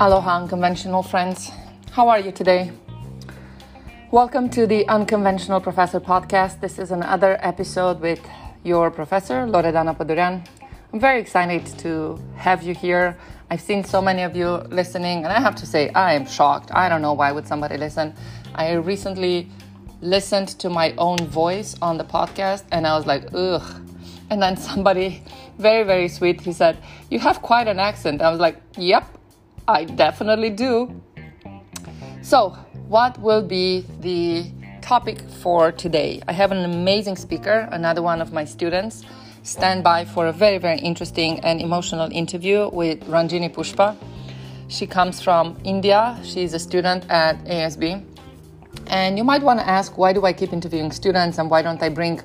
Aloha, unconventional friends. How are you today? Welcome to the Unconventional Professor podcast. This is another episode with your professor, Loredana Padurean. I'm very excited to have you here. I've seen so many of you listening, and I have to say, I am shocked. I don't know why would somebody listen. I recently listened to my own voice on the podcast, and I was like, ugh. And then somebody, very, very sweet, he said, You have quite an accent. I was like, Yep, I definitely do. So, what will be the topic for today? I have an amazing speaker, another one of my students. Stand by for a very, very interesting and emotional interview with Ranjini Pushpa. She comes from India. She's a student at ASB. And you might want to ask, why do I keep interviewing students and why don't I bring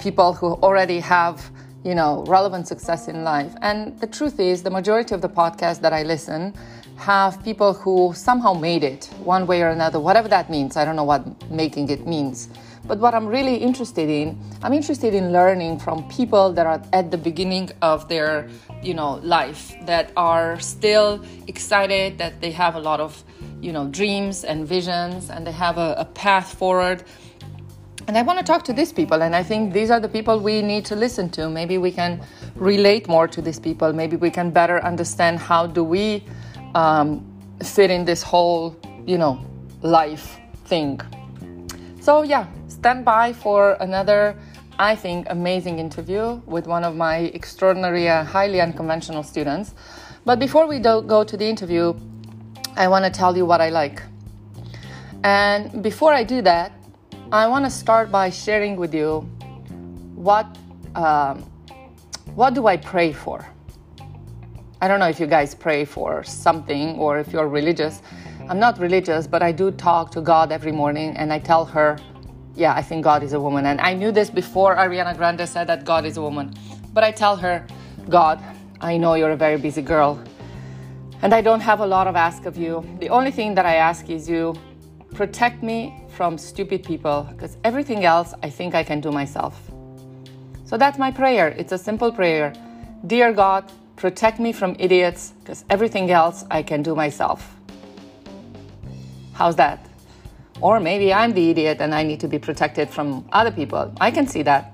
people who already have you know relevant success in life and the truth is the majority of the podcasts that i listen have people who somehow made it one way or another, whatever that means. I don't know what making it means. But what I'm really interested in, I'm interested in learning from people that are at the beginning of their, you know, life, that are still excited, that they have a lot of, you know, dreams and visions, and they have a, a path forward. And I want to talk to these people, and I think these are the people we need to listen to. Maybe we can relate more to these people. Maybe we can better understand how do we um, fit in this whole, you know, life thing. So, yeah, stand by for another, I think, amazing interview with one of my extraordinary, uh, highly unconventional students. But before we do go to the interview, I want to tell you what I like. And before I do that, I want to start by sharing with you what um, what do I pray for. I don't know if you guys pray for something or if you're religious. I'm not religious, but I do talk to God every morning and I tell her, yeah, I think God is a woman. And I knew this before Ariana Grande said that God is a woman. But I tell her, God, I know you're a very busy girl and I don't have a lot of ask of you. The only thing that I ask is you protect me from stupid people because everything else I think I can do myself. So that's my prayer. It's a simple prayer. Dear God, Protect me from idiots because everything else I can do myself. How's that? Or maybe I'm the idiot and I need to be protected from other people. I can see that.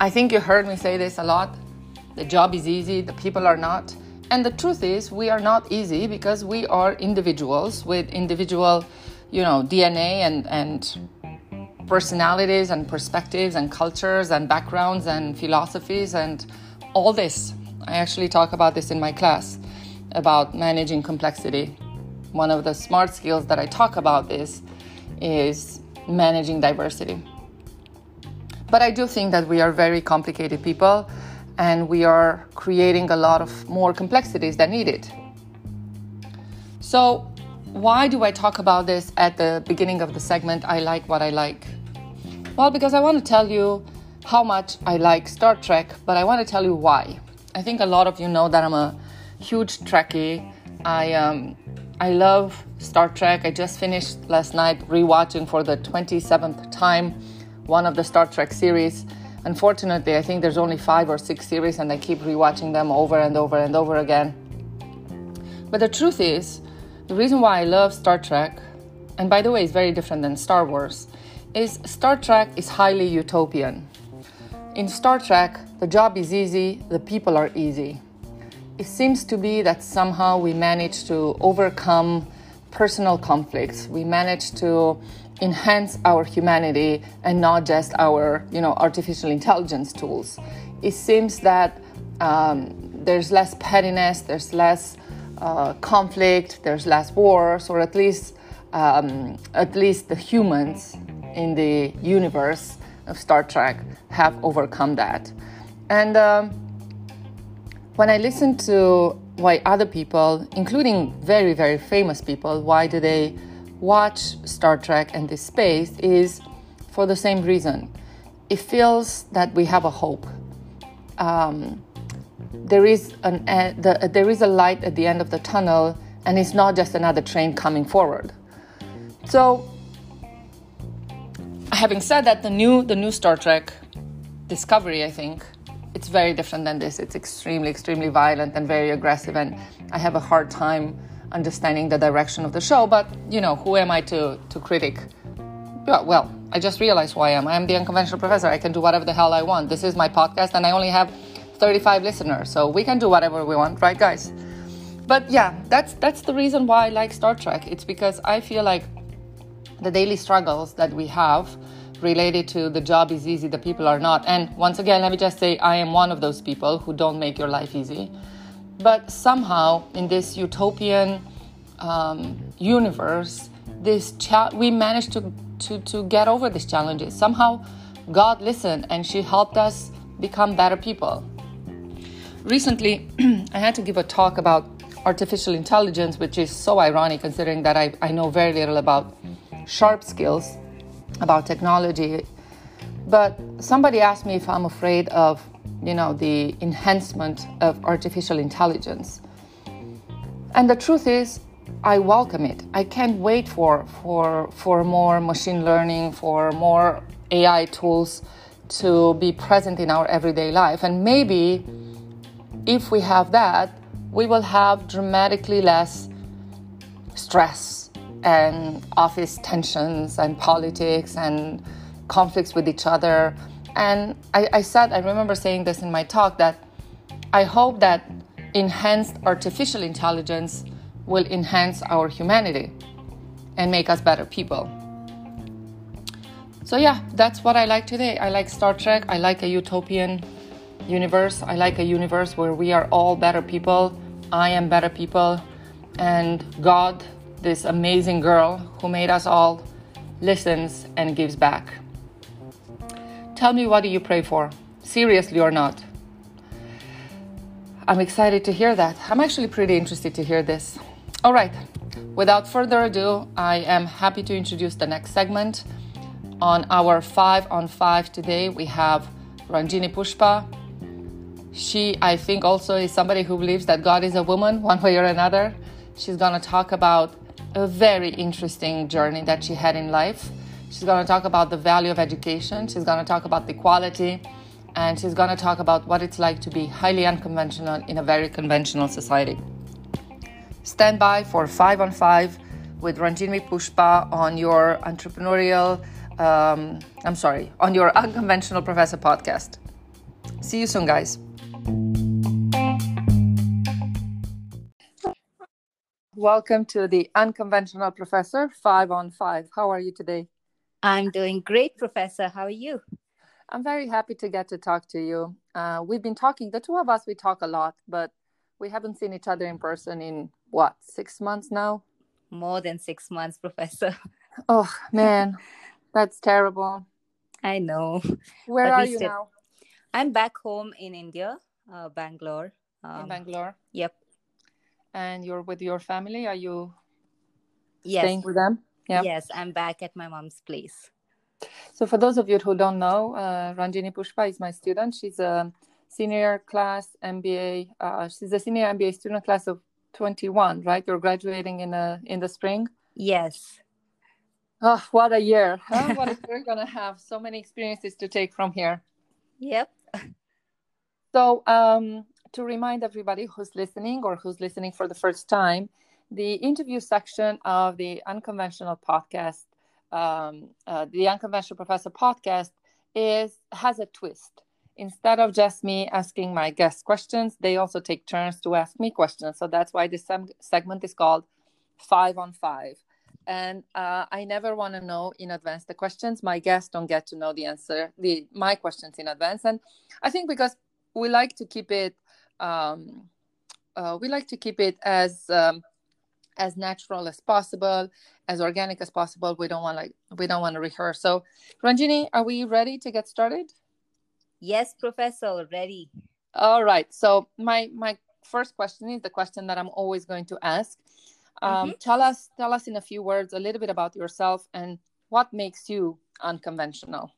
I think you heard me say this a lot. The job is easy, the people are not. And the truth is, we are not easy because we are individuals with individual, you know, DNA and, and personalities and perspectives and cultures and backgrounds and philosophies and all this. I actually talk about this in my class about managing complexity. One of the smart skills that I talk about this is managing diversity. But I do think that we are very complicated people and we are creating a lot of more complexities than needed. So, why do I talk about this at the beginning of the segment? I like what I like. Well, because I want to tell you how much I like Star Trek, but I want to tell you why. I think a lot of you know that I'm a huge Trekkie. I um, I love Star Trek. I just finished last night rewatching for the 27th time one of the Star Trek series. Unfortunately, I think there's only five or six series, and I keep rewatching them over and over and over again. But the truth is, the reason why I love Star Trek, and by the way, it's very different than Star Wars, is Star Trek is highly utopian. In Star Trek, the job is easy, the people are easy. It seems to be that somehow we manage to overcome personal conflicts. We manage to enhance our humanity and not just our, you know, artificial intelligence tools. It seems that um, there's less pettiness, there's less uh, conflict, there's less wars, or at least um, at least the humans in the universe of Star Trek have overcome that. And um, when I listen to why other people, including very, very famous people, why do they watch Star Trek and this space is for the same reason. It feels that we have a hope. Um, there is an uh, the, there is a light at the end of the tunnel, and it's not just another train coming forward. So having said that, the new the new Star Trek Discovery, I think, it's very different than this. It's extremely, extremely violent and very aggressive, and I have a hard time understanding the direction of the show. But you know, who am I to to critic? Well, I just realized who I am. I am the unconventional professor. I can do whatever the hell I want. This is my podcast, and I only have 35 listeners, so we can do whatever we want, right, guys? But yeah, that's that's the reason why I like Star Trek. It's because I feel like the daily struggles that we have related to the job is easy, the people are not. And once again, let me just say I am one of those people who don't make your life easy. But somehow, in this utopian um, universe, this cha- we managed to, to, to get over these challenges. Somehow, God listened and she helped us become better people. Recently, I had to give a talk about artificial intelligence, which is so ironic considering that I, I know very little about sharp skills about technology. But somebody asked me if I'm afraid of, you know, the enhancement of artificial intelligence. And the truth is, I welcome it. I can't wait for for for more machine learning, for more AI tools to be present in our everyday life. And maybe if we have that, we will have dramatically less stress and office tensions and politics and conflicts with each other. And I, I said, I remember saying this in my talk that I hope that enhanced artificial intelligence will enhance our humanity and make us better people. So, yeah, that's what I like today. I like Star Trek. I like a utopian universe. I like a universe where we are all better people. I am better people. And God this amazing girl who made us all listens and gives back. Tell me what do you pray for? Seriously or not? I'm excited to hear that. I'm actually pretty interested to hear this. All right, without further ado, I am happy to introduce the next segment. On our five on five today, we have Ranjini Pushpa. She, I think, also is somebody who believes that God is a woman, one way or another. She's going to talk about a very interesting journey that she had in life. She's going to talk about the value of education, she's going to talk about the quality, and she's going to talk about what it's like to be highly unconventional in a very conventional society. Stand by for 5 on 5 with Ranjini Pushpa on your entrepreneurial, um, I'm sorry, on your Unconventional Professor podcast. See you soon, guys. Welcome to the Unconventional Professor, five on five. How are you today? I'm doing great, Professor. How are you? I'm very happy to get to talk to you. Uh, we've been talking, the two of us, we talk a lot, but we haven't seen each other in person in what, six months now? More than six months, Professor. Oh, man, that's terrible. I know. Where but are you still... now? I'm back home in India, uh, Bangalore. Um, in Bangalore? Yep and you're with your family. Are you yes. staying with them? Yeah. Yes, I'm back at my mom's place. So, for those of you who don't know, uh, Ranjini Pushpa is my student. She's a senior class MBA. Uh, she's a senior MBA student class of 21, right? You're graduating in a in the spring. Yes. Oh, what a year! Huh? what a year gonna have. So many experiences to take from here. Yep. So, um, to remind everybody who's listening or who's listening for the first time, the interview section of the Unconventional Podcast, um, uh, the Unconventional Professor podcast, is has a twist. Instead of just me asking my guests questions, they also take turns to ask me questions. So that's why this sem- segment is called Five on Five. And uh, I never want to know in advance the questions. My guests don't get to know the answer, the my questions in advance. And I think because we like to keep it um, uh, we like to keep it as um, as natural as possible, as organic as possible. We don't want like we don't want to rehearse. So, Ranjini, are we ready to get started? Yes, Professor, ready. All right. So my my first question is the question that I'm always going to ask. Um, mm-hmm. Tell us tell us in a few words a little bit about yourself and what makes you unconventional.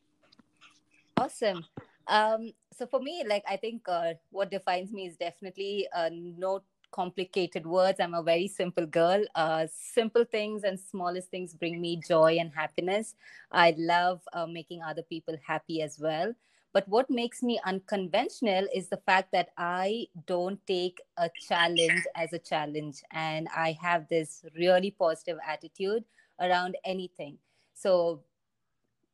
Awesome. Um, so for me, like I think uh, what defines me is definitely uh, no complicated words. I'm a very simple girl. Uh, simple things and smallest things bring me joy and happiness. I love uh, making other people happy as well. But what makes me unconventional is the fact that I don't take a challenge as a challenge. And I have this really positive attitude around anything. So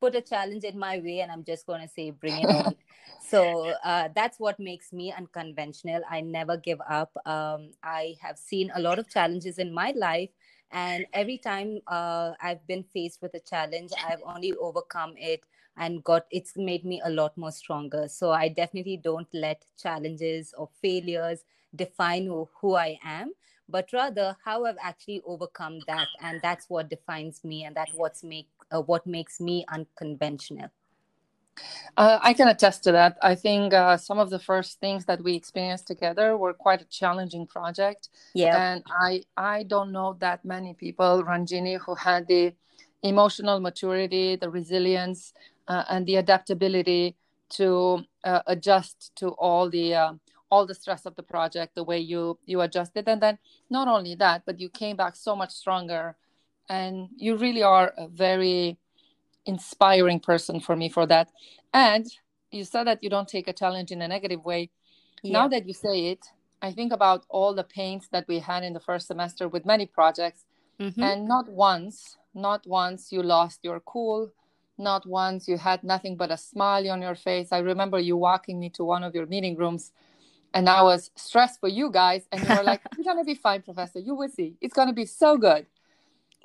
put a challenge in my way and i'm just going to say bring it on so uh, that's what makes me unconventional. I never give up. Um, i have seen a lot of challenges in my life and every time uh, i've been faced with a challenge i've only overcome it and got it's made me a lot more stronger. So i definitely don't let challenges or failures define who, who i am but rather how i've actually overcome that and that's what defines me and that's what's make uh, what makes me unconventional uh, I can attest to that. I think uh, some of the first things that we experienced together were quite a challenging project. Yeah. And I I don't know that many people, Ranjini, who had the emotional maturity, the resilience, uh, and the adaptability to uh, adjust to all the uh, all the stress of the project, the way you you adjusted, and then not only that, but you came back so much stronger, and you really are a very inspiring person for me for that. And you said that you don't take a challenge in a negative way. Yeah. Now that you say it, I think about all the pains that we had in the first semester with many projects, mm-hmm. and not once, not once you lost your cool. Not once you had nothing but a smile on your face. I remember you walking me to one of your meeting rooms and I was stressed for you guys. And you were like, "You're gonna be fine, Professor. You will see. It's gonna be so good."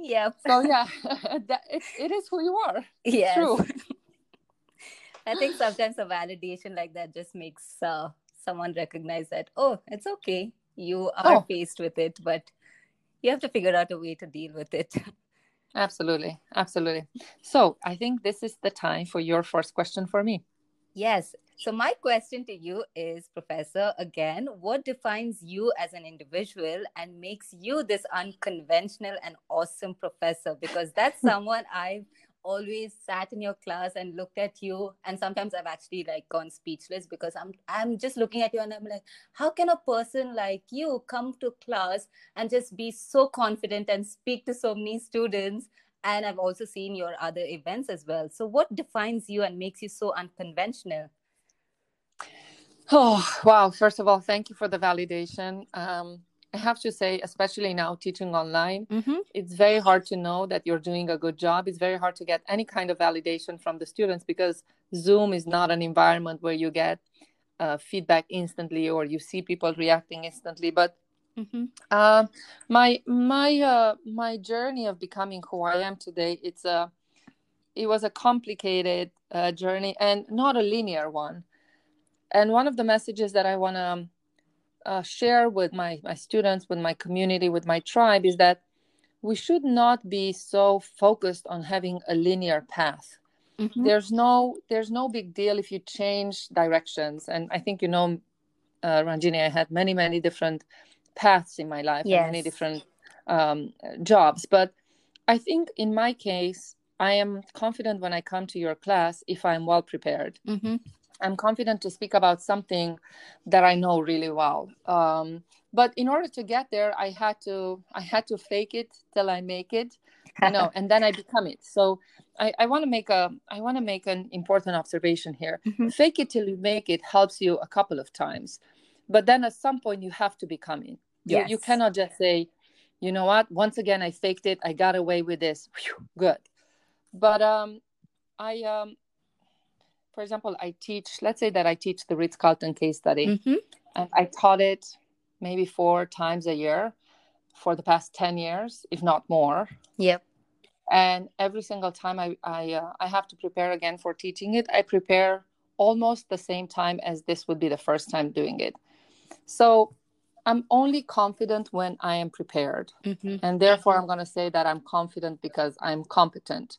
Yeah. So yeah, that, it, it is who you are. Yeah. True. I think sometimes a validation like that just makes uh, someone recognize that oh, it's okay. You are oh. faced with it, but you have to figure out a way to deal with it. Absolutely, absolutely. So I think this is the time for your first question for me. Yes. So, my question to you is, Professor, again, what defines you as an individual and makes you this unconventional and awesome professor? Because that's someone I've always sat in your class and looked at you and sometimes i've actually like gone speechless because i'm i'm just looking at you and i'm like how can a person like you come to class and just be so confident and speak to so many students and I've also seen your other events as well. So, what defines you and makes you so unconventional? Oh, wow. First of all, thank you for the validation. Um, I have to say, especially now teaching online, mm-hmm. it's very hard to know that you're doing a good job. It's very hard to get any kind of validation from the students because Zoom is not an environment where you get uh, feedback instantly or you see people reacting instantly. But Mm-hmm. Uh, my my uh, my journey of becoming who I am today it's a it was a complicated uh, journey and not a linear one. And one of the messages that I want to uh, share with my my students, with my community, with my tribe is that we should not be so focused on having a linear path. Mm-hmm. There's no there's no big deal if you change directions. And I think you know, uh, Ranjini, I had many many different paths in my life yes. and many different um, jobs. But I think in my case, I am confident when I come to your class if I'm well prepared. Mm-hmm. I'm confident to speak about something that I know really well. Um, but in order to get there, I had to I had to fake it till I make it, you know, and then I become it. So I, I want to make a I want to make an important observation here. Mm-hmm. Fake it till you make it helps you a couple of times but then at some point you have to become it you, you cannot just say you know what? Once again i faked it. I got away with this. Whew, good. But um i um for example i teach let's say that i teach the ritz-carlton case study. Mm-hmm. and i taught it maybe four times a year for the past 10 years if not more. Yep. And every single time i I, uh, I have to prepare again for teaching it i prepare almost the same time as this would be the first time doing it so I'm only confident when I am prepared. Mm-hmm. And therefore, I'm going to say that I'm confident because I'm competent.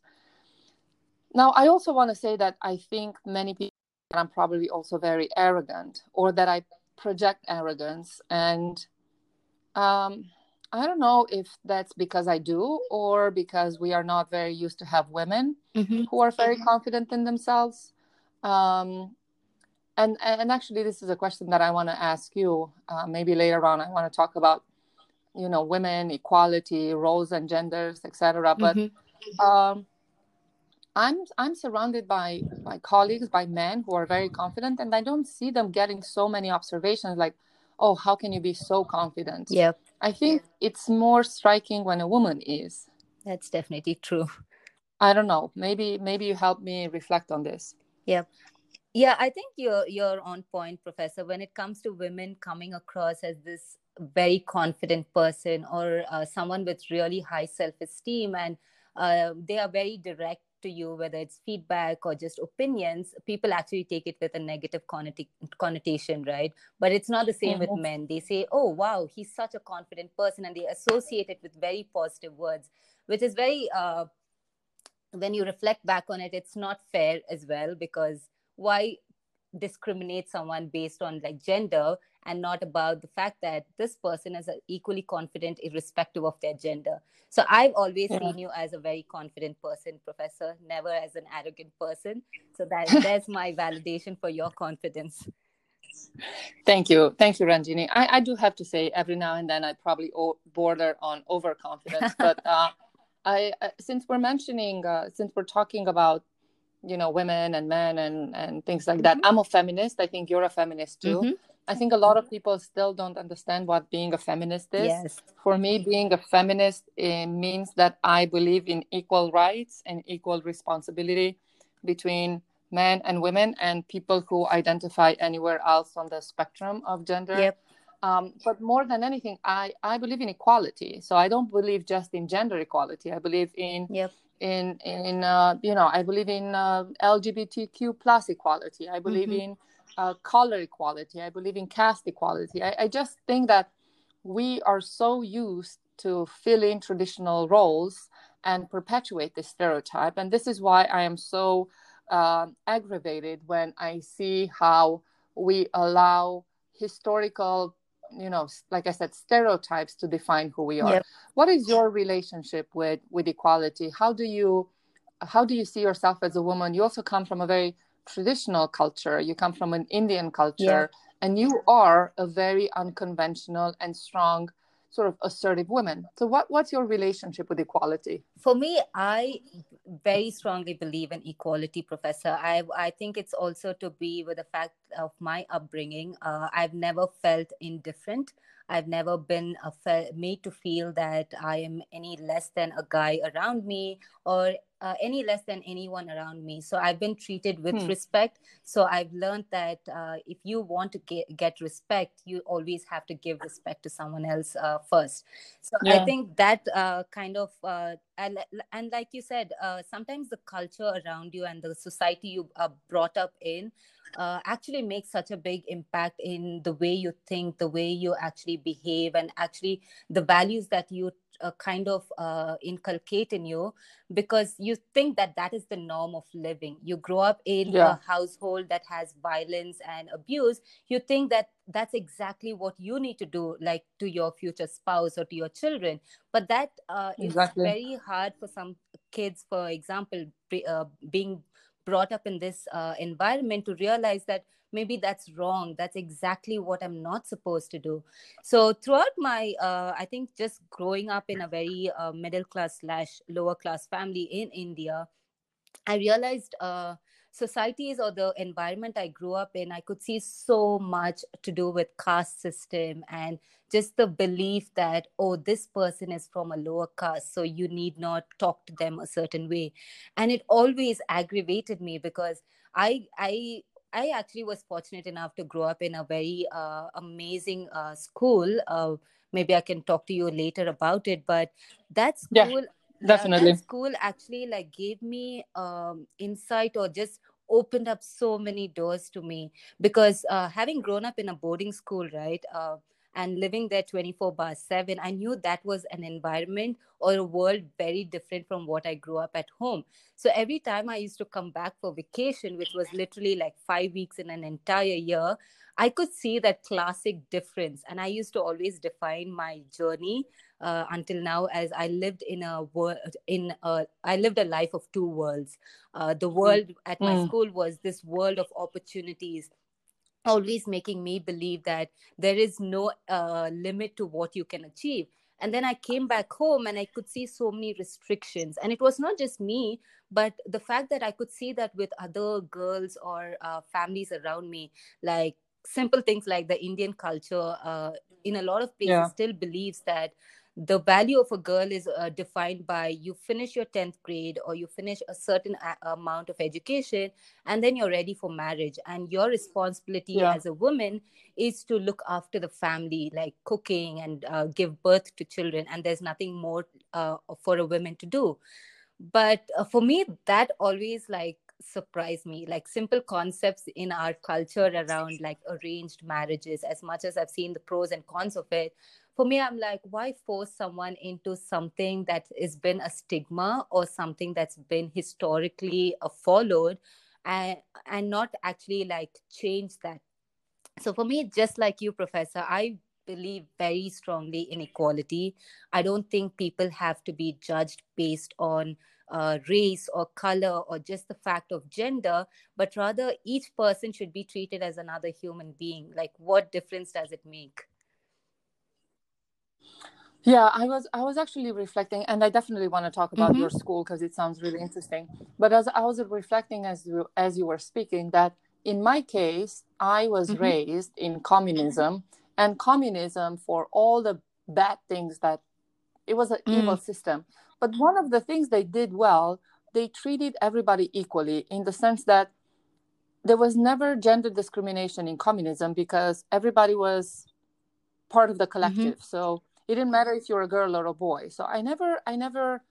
Now, I also want to say that I think many people, that I'm probably also very arrogant or that I project arrogance. And um, I don't know if that's because I do or because we are not very used to have women mm-hmm. who are very mm-hmm. confident in themselves. Um, and and actually this is a question that i want to ask you uh, maybe later on i want to talk about you know women equality roles and genders etc but mm-hmm. um, I'm I'm surrounded by by colleagues, by men who are very confident, and I don't see them getting so many observations like, "Oh, how can you be so confident?" yeah I think it's more striking when a woman is. That's definitely true. I don't know. Maybe maybe you help me reflect on this. Yep. Yeah, I think you're you're on point, Professor. When it comes to women coming across as this very confident person or uh, someone with really high self-esteem, and uh, they are very direct to you, whether it's feedback or just opinions, people actually take it with a negative connotation, right? But it's not the same mm-hmm. with men. They say, oh, wow, he's such a confident person, and they associate it with very positive words, which is very, uh, when you reflect back on it, it's not fair as well, because why discriminate someone based on like gender and not about the fact that this person is equally confident irrespective of their gender. So i've always yeah. seen you as a very confident person professor never as an arrogant person. So that that's my validation for your confidence. Thank you. Thank you ranjini. I, I do have to say every now and then i probably o- border on overconfidence but uh, I, uh, since we're mentioning uh, since we're talking about you know women and men and and things like that mm-hmm. i'm a feminist i think you're a feminist too mm-hmm. i think a lot of people still don't understand what being a feminist is yes. for me being a feminist means that i believe in equal rights and equal responsibility between men and women and people who identify anywhere else on the spectrum of gender yep. Um, but more than anything, I, I believe in equality. So I don't believe just in gender equality. I believe in yep in in uh, you know i believe in uh, lgbtq plus equality. I believe mm-hmm. in uh, color equality. I believe in caste equality. I, I, just think that we are so used to fill in traditional roles and perpetuate this stereotype. And this is why i am so uh, aggravated when i see how we allow historical you know like i said stereotypes to define who we are. Yep. what is your relationship with with equality? How do you how do you see yourself as a woman? You also come from a very traditional culture. You come from an indian culture. And you are a very unconventional and strong sort of assertive women. So what, what's your relationship with equality? For me, I very strongly believe in equality, Professor. I, I think it's also to be with the fact of my upbringing. Uh, I've never felt indifferent. I've never been fe- made to feel that I am any less than a guy around me or uh, any less than anyone around me. So I've been treated with hmm. respect. So I've learned that uh, if you want to get, get respect, you always have to give respect to someone else uh, first. So yeah. I think that uh, kind of, uh, and, and like you said, uh, sometimes the culture around you and the society you are brought up in uh, actually makes such a big impact in the way you think, the way you actually behave, and actually the values that you uh, kind of uh, inculcate in you because you think that that is the norm of living. You grow up in yeah. a household that has violence and abuse. You think that that's exactly what you need to do, like to your future spouse or to your children. But that uh, exactly. is very hard for some kids, for example, uh, being brought up in this uh, environment to realize that maybe that's wrong. That's exactly what i'm not supposed to do. So throughout my uh, i think just growing up in a very uh, middle class slash lower class family in india i realized uh, societies or the environment i grew up in i could see so much to do with caste system and just the belief that oh this person is from a lower caste so you need not talk to them a certain way. And it always aggravated me because i i I actually was fortunate enough to grow up in a very uh, amazing uh, school. Uh, maybe I can talk to you later about it, but that school, yeah, definitely, that school actually like gave me um, insight or just opened up so many doors to me because uh, having grown up in a boarding school, right? And living there 24 by 7 i knew that was an environment or a world very different from what i grew up at home so every time i used to come back for vacation which was literally like 5 weeks in an entire year i could see that classic difference and i used to always define my journey uh, until now as i lived in a world in a, i lived a life of two worlds uh, the hmm. world at my mm. school was this world of opportunities always making me believe that there is no uh, limit to what you can achieve and then i came back home and i could see so many restrictions and it was not just me but the fact that i could see that with other girls or uh, families around me like simple things like the indian culture uh, in a lot of places yeah. still believes that the value of a girl is uh, defined by you finish your 10th grade or you finish a certain a- amount of education and then you're ready for marriage. And your responsibility yeah. as a woman is to look after the family like cooking and uh, give birth to children. And there's nothing more uh, for a woman to do. But uh, for me that always like surprised me. Like simple concepts in our culture around like arranged marriages as much as i've seen the pros and cons of it for me i'm like why force someone into something that has been a stigma or something that's been historically uh, followed and and not actually like change that so for me just like you professor i believe very strongly in equality i don't think people have to be judged based on uh, race or color or just the fact of gender, but rather each person should be treated as another human being. Like, what difference does it make? Yeah, I was I was actually reflecting, and I definitely want to talk about mm-hmm. your school because it sounds really interesting. But as I was reflecting as you as you were speaking, that in my case, I was mm-hmm. raised in communism, and communism for all the bad things that it was an mm. evil system. But one of the things they did well, they treated everybody equally in the sense that there was never gender discrimination in communism because everybody was part of the collective. Mm-hmm. So it didn't matter if you're a girl or a boy so i never i never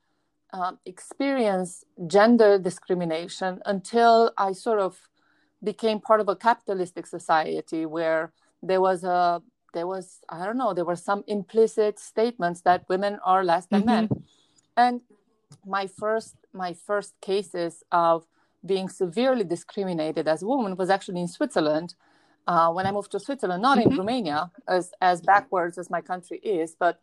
um, experienced gender discrimination until i sort of became part of a capitalistic society where there was a there was i don't know there were some implicit statements that women are less than mm-hmm. men and my first my first cases of being severely discriminated as a woman was actually in switzerland uh, when I moved to Switzerland, not mm-hmm. in Romania, as, as backwards as my country is, but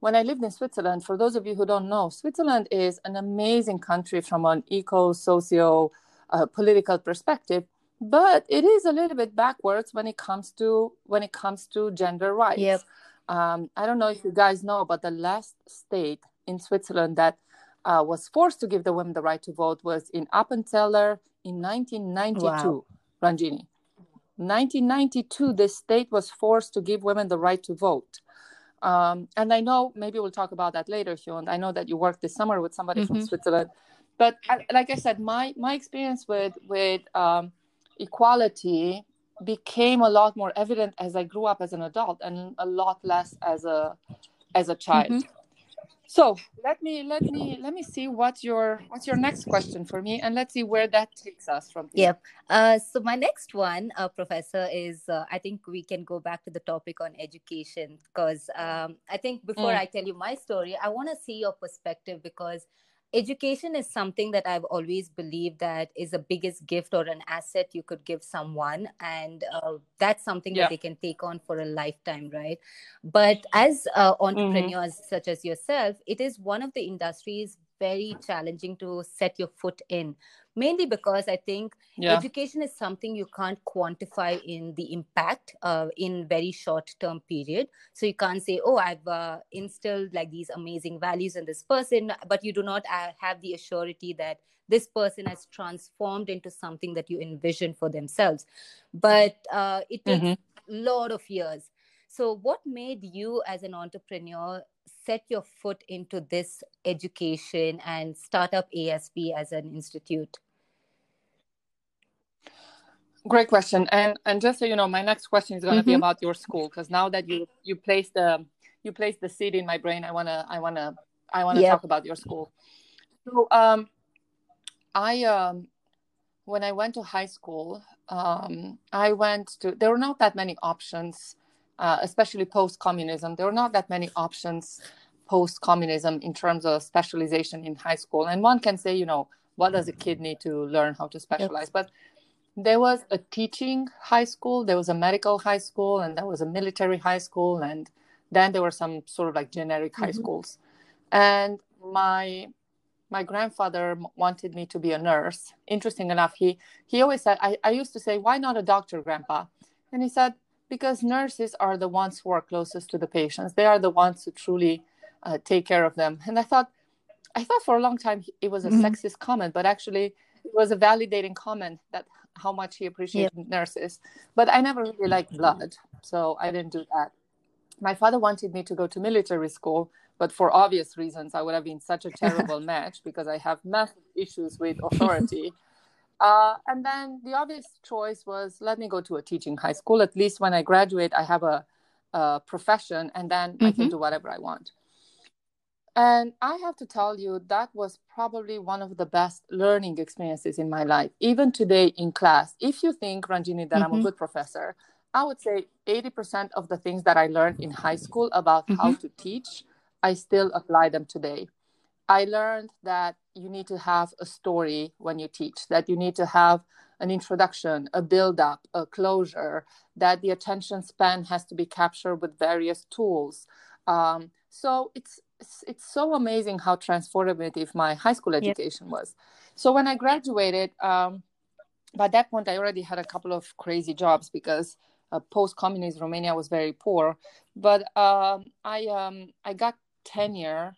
when I lived in Switzerland, for those of you who don't know, Switzerland is an amazing country from an eco, socio, uh, political perspective, but it is a little bit backwards when it comes to when it comes to gender rights. Yep. Um, I don't know if you guys know, but the last state in Switzerland that uh, was forced to give the women the right to vote was in Appenzeller in 1992, wow. Ranjini. 1992, the state was forced to give women the right to vote. Um, and I know maybe we'll talk about that later, Hyun. I know that you worked this summer with somebody mm-hmm. from Switzerland, but I, like I said, my my experience with with um, equality became a lot more evident as I grew up as an adult, and a lot less as a as a child. Mm-hmm. So let me let me let me see what your what's your next question for me, and let's see where that takes us from here. Yep. Uh, so my next one, uh, Professor, is uh, I think we can go back to the topic on education because um, I think before mm. I tell you my story, I want to see your perspective because education is something that i've always believed that is the biggest gift or an asset you could give someone and uh, that's something yeah. that they can take on for a lifetime right but as uh, entrepreneurs mm-hmm. such as yourself it is one of the industries very challenging to set your foot in mainly because i think yeah. education is something you can't quantify in the impact uh, in very short term period so you can't say oh i've uh, instilled like these amazing values in this person but you do not uh, have the assurity that this person has transformed into something that you envision for themselves but uh, it takes a mm-hmm. lot of years so what made you as an entrepreneur set your foot into this education and start up ASB as an institute Great question. And and just so you know, my next question is going to mm-hmm. be about your school because now that you you placed the you placed the seed in my brain, I wanna I wanna I wanna yep. talk about your school. So um, I um, when I went to high school, um, I went to there were not that many options, uh, especially post communism. There were not that many options post communism in terms of specialization in high school. And one can say, you know, what does a kid need to learn how to specialize? Yep. But there was a teaching high school, there was a medical high school, and there was a military high school, and then there were some sort of like generic high mm-hmm. schools. And my my grandfather wanted me to be a nurse. Interesting enough, he he always said, I, I used to say, why not a doctor, grandpa? And he said, because nurses are the ones who are closest to the patients. They are the ones who truly uh, take care of them. And I thought, I thought for a long time it was a mm-hmm. sexist comment, but actually it was a validating comment that how much he appreciated yep. nurses. But I never really liked blood, so I didn't do that. My father wanted me to go to military school, but for obvious reasons, I would have been such a terrible match because I have massive issues with authority. Uh, and then the obvious choice was let me go to a teaching high school. At least when I graduate, I have a, a profession and then mm-hmm. I can mm-hmm. do whatever I want. And I have to tell you, that was probably one of the best learning experiences in my life. Even today in class, if you think, Ranjini, that mm-hmm. I'm a mm-hmm. good professor, I would say 80% of the things that I learned in high school about mm-hmm. how to teach, I still apply them today. I learned that you need to have a story when you teach, that you need to have an introduction, a build up, a closure, that the attention span has to be captured with various tools. Um, so it's, it's, it's so amazing how transformative my high school education was. So when I graduated, um, by that point I already had a couple of crazy jobs because uh, post-communist Romania was very poor. But um, I um, I got tenure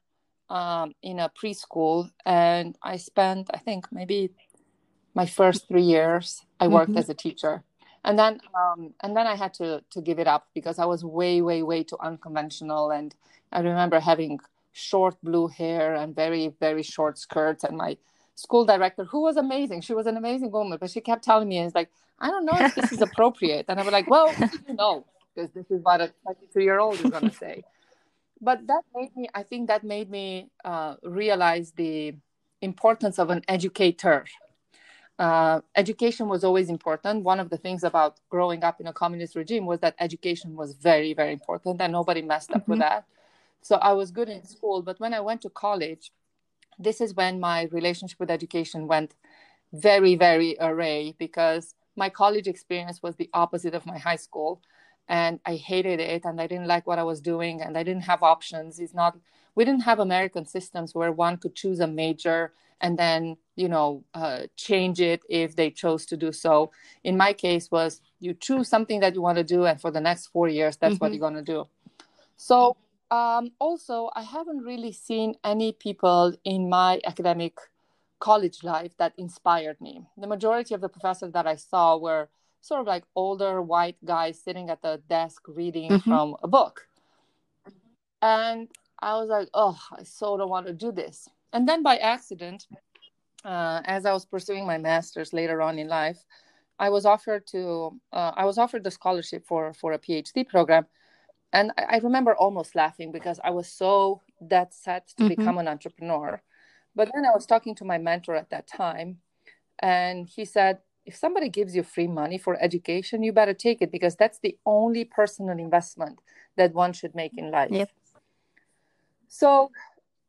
um, in a preschool, and I spent, I think, maybe my first three years. I worked mm-hmm. as a teacher, and then um, and then I had to to give it up because I was way, way, way too unconventional. And I remember having short blue hair and very, very short skirts, and my school director, who was amazing, she was an amazing woman, but she kept telling me, "It's like I don't know if this is appropriate," and I was like, "Well, you know." Because this is what a 22 year old is going to say but that made me i think that made me uh, realize the importance of an educator uh, education was always important one of the things about growing up in a communist regime was that education was very very important and nobody messed up mm-hmm. with that so i was good in school but when i went to college this is when my relationship with education went very very array because my college experience was the opposite of my high school and I hated it and I didn't like what I was doing and I didn't have options. It's not we didn't have American systems where one could choose a major and then you know uh, change it if they chose to do so. In my case, was you choose something that you want to do and for the next four years that's mm-hmm. what you're going to do. So um, also, I haven't really seen any people in my academic college life that inspired me. The majority of the professors that I saw were sort of like older white guys sitting at the desk reading mm-hmm. from a book. And I was like, oh, I so don't want to do this. And then by accident, uh, as I was pursuing my master's later on in life, I was offered to uh, I was offered the scholarship for for a PhD program, and I, I remember almost laughing because I was so dead set to mm-hmm. become an entrepreneur. But then I was talking to my mentor at that time, and he said, if somebody gives you free money for education, you better take it because that's the only personal investment that one should make in life. Yep. So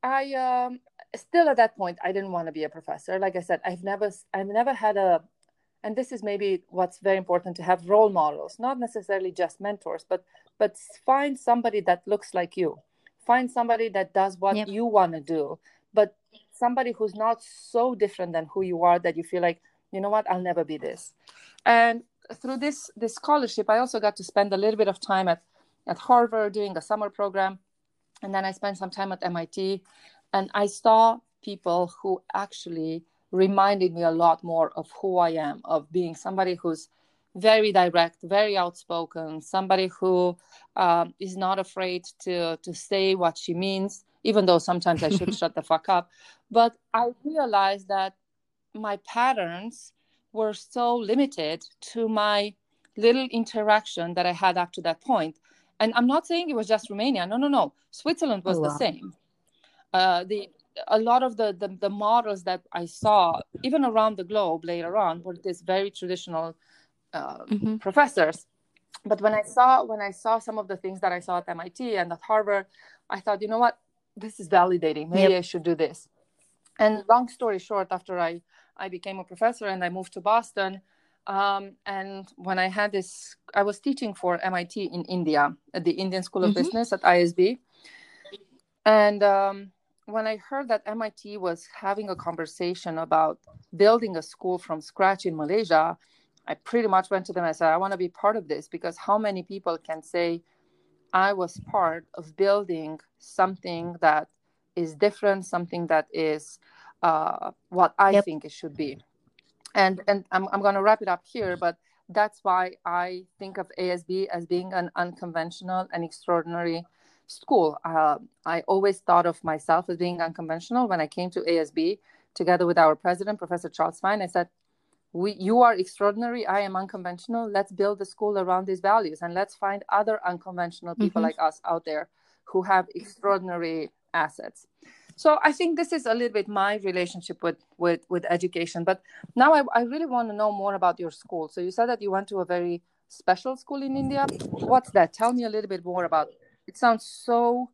I um, still at that point I didn't want to be a professor. Like I said, I've never I've never had a and this is maybe what's very important to have role models, not necessarily just mentors, but but find somebody that looks like you. Find somebody that does what yep. you want to do, but somebody who's not so different than who you are that you feel like you know what i'll never be this and through this this scholarship i also got to spend a little bit of time at at harvard doing a summer program and then i spent some time at mit and i saw people who actually reminded me a lot more of who i am of being somebody who's very direct very outspoken somebody who um, is not afraid to to say what she means even though sometimes i should shut the fuck up but i realized that my patterns were so limited to my little interaction that I had up to that point. And I'm not saying it was just Romania. No, no, no. Switzerland was oh, wow. the same. Uh, the a lot of the, the, the models that I saw, even around the globe later on, were these very traditional uh, mm-hmm. professors. But when I saw when I saw some of the things that I saw at MIT and at Harvard, I thought, you know what, this is validating. Maybe yep. I should do this. And long story short, after I I became a professor and I moved to Boston. Um, and when I had this, I was teaching for MIT in India at the Indian School of mm-hmm. Business at ISB. And um, when I heard that MIT was having a conversation about building a school from scratch in Malaysia, I pretty much went to them and said, I want to be part of this because how many people can say, I was part of building something that is different, something that is uh, what I yep. think it should be. And and I'm I'm going to wrap it up here, but that's why I think of ASB as being an unconventional and extraordinary school. Uh, I always thought of myself as being unconventional. When I came to ASB together with our president, Professor Charles Fine, I said, we, you are extraordinary. I am unconventional. Let's build the school around these values and let's find other unconventional people mm-hmm. like us out there who have extraordinary assets so i think this is a little bit my relationship with with with education but now i, I really want to know more about your school. So you said that you went to a very special school in india. What's that? Tell me a little bit more about it sounds so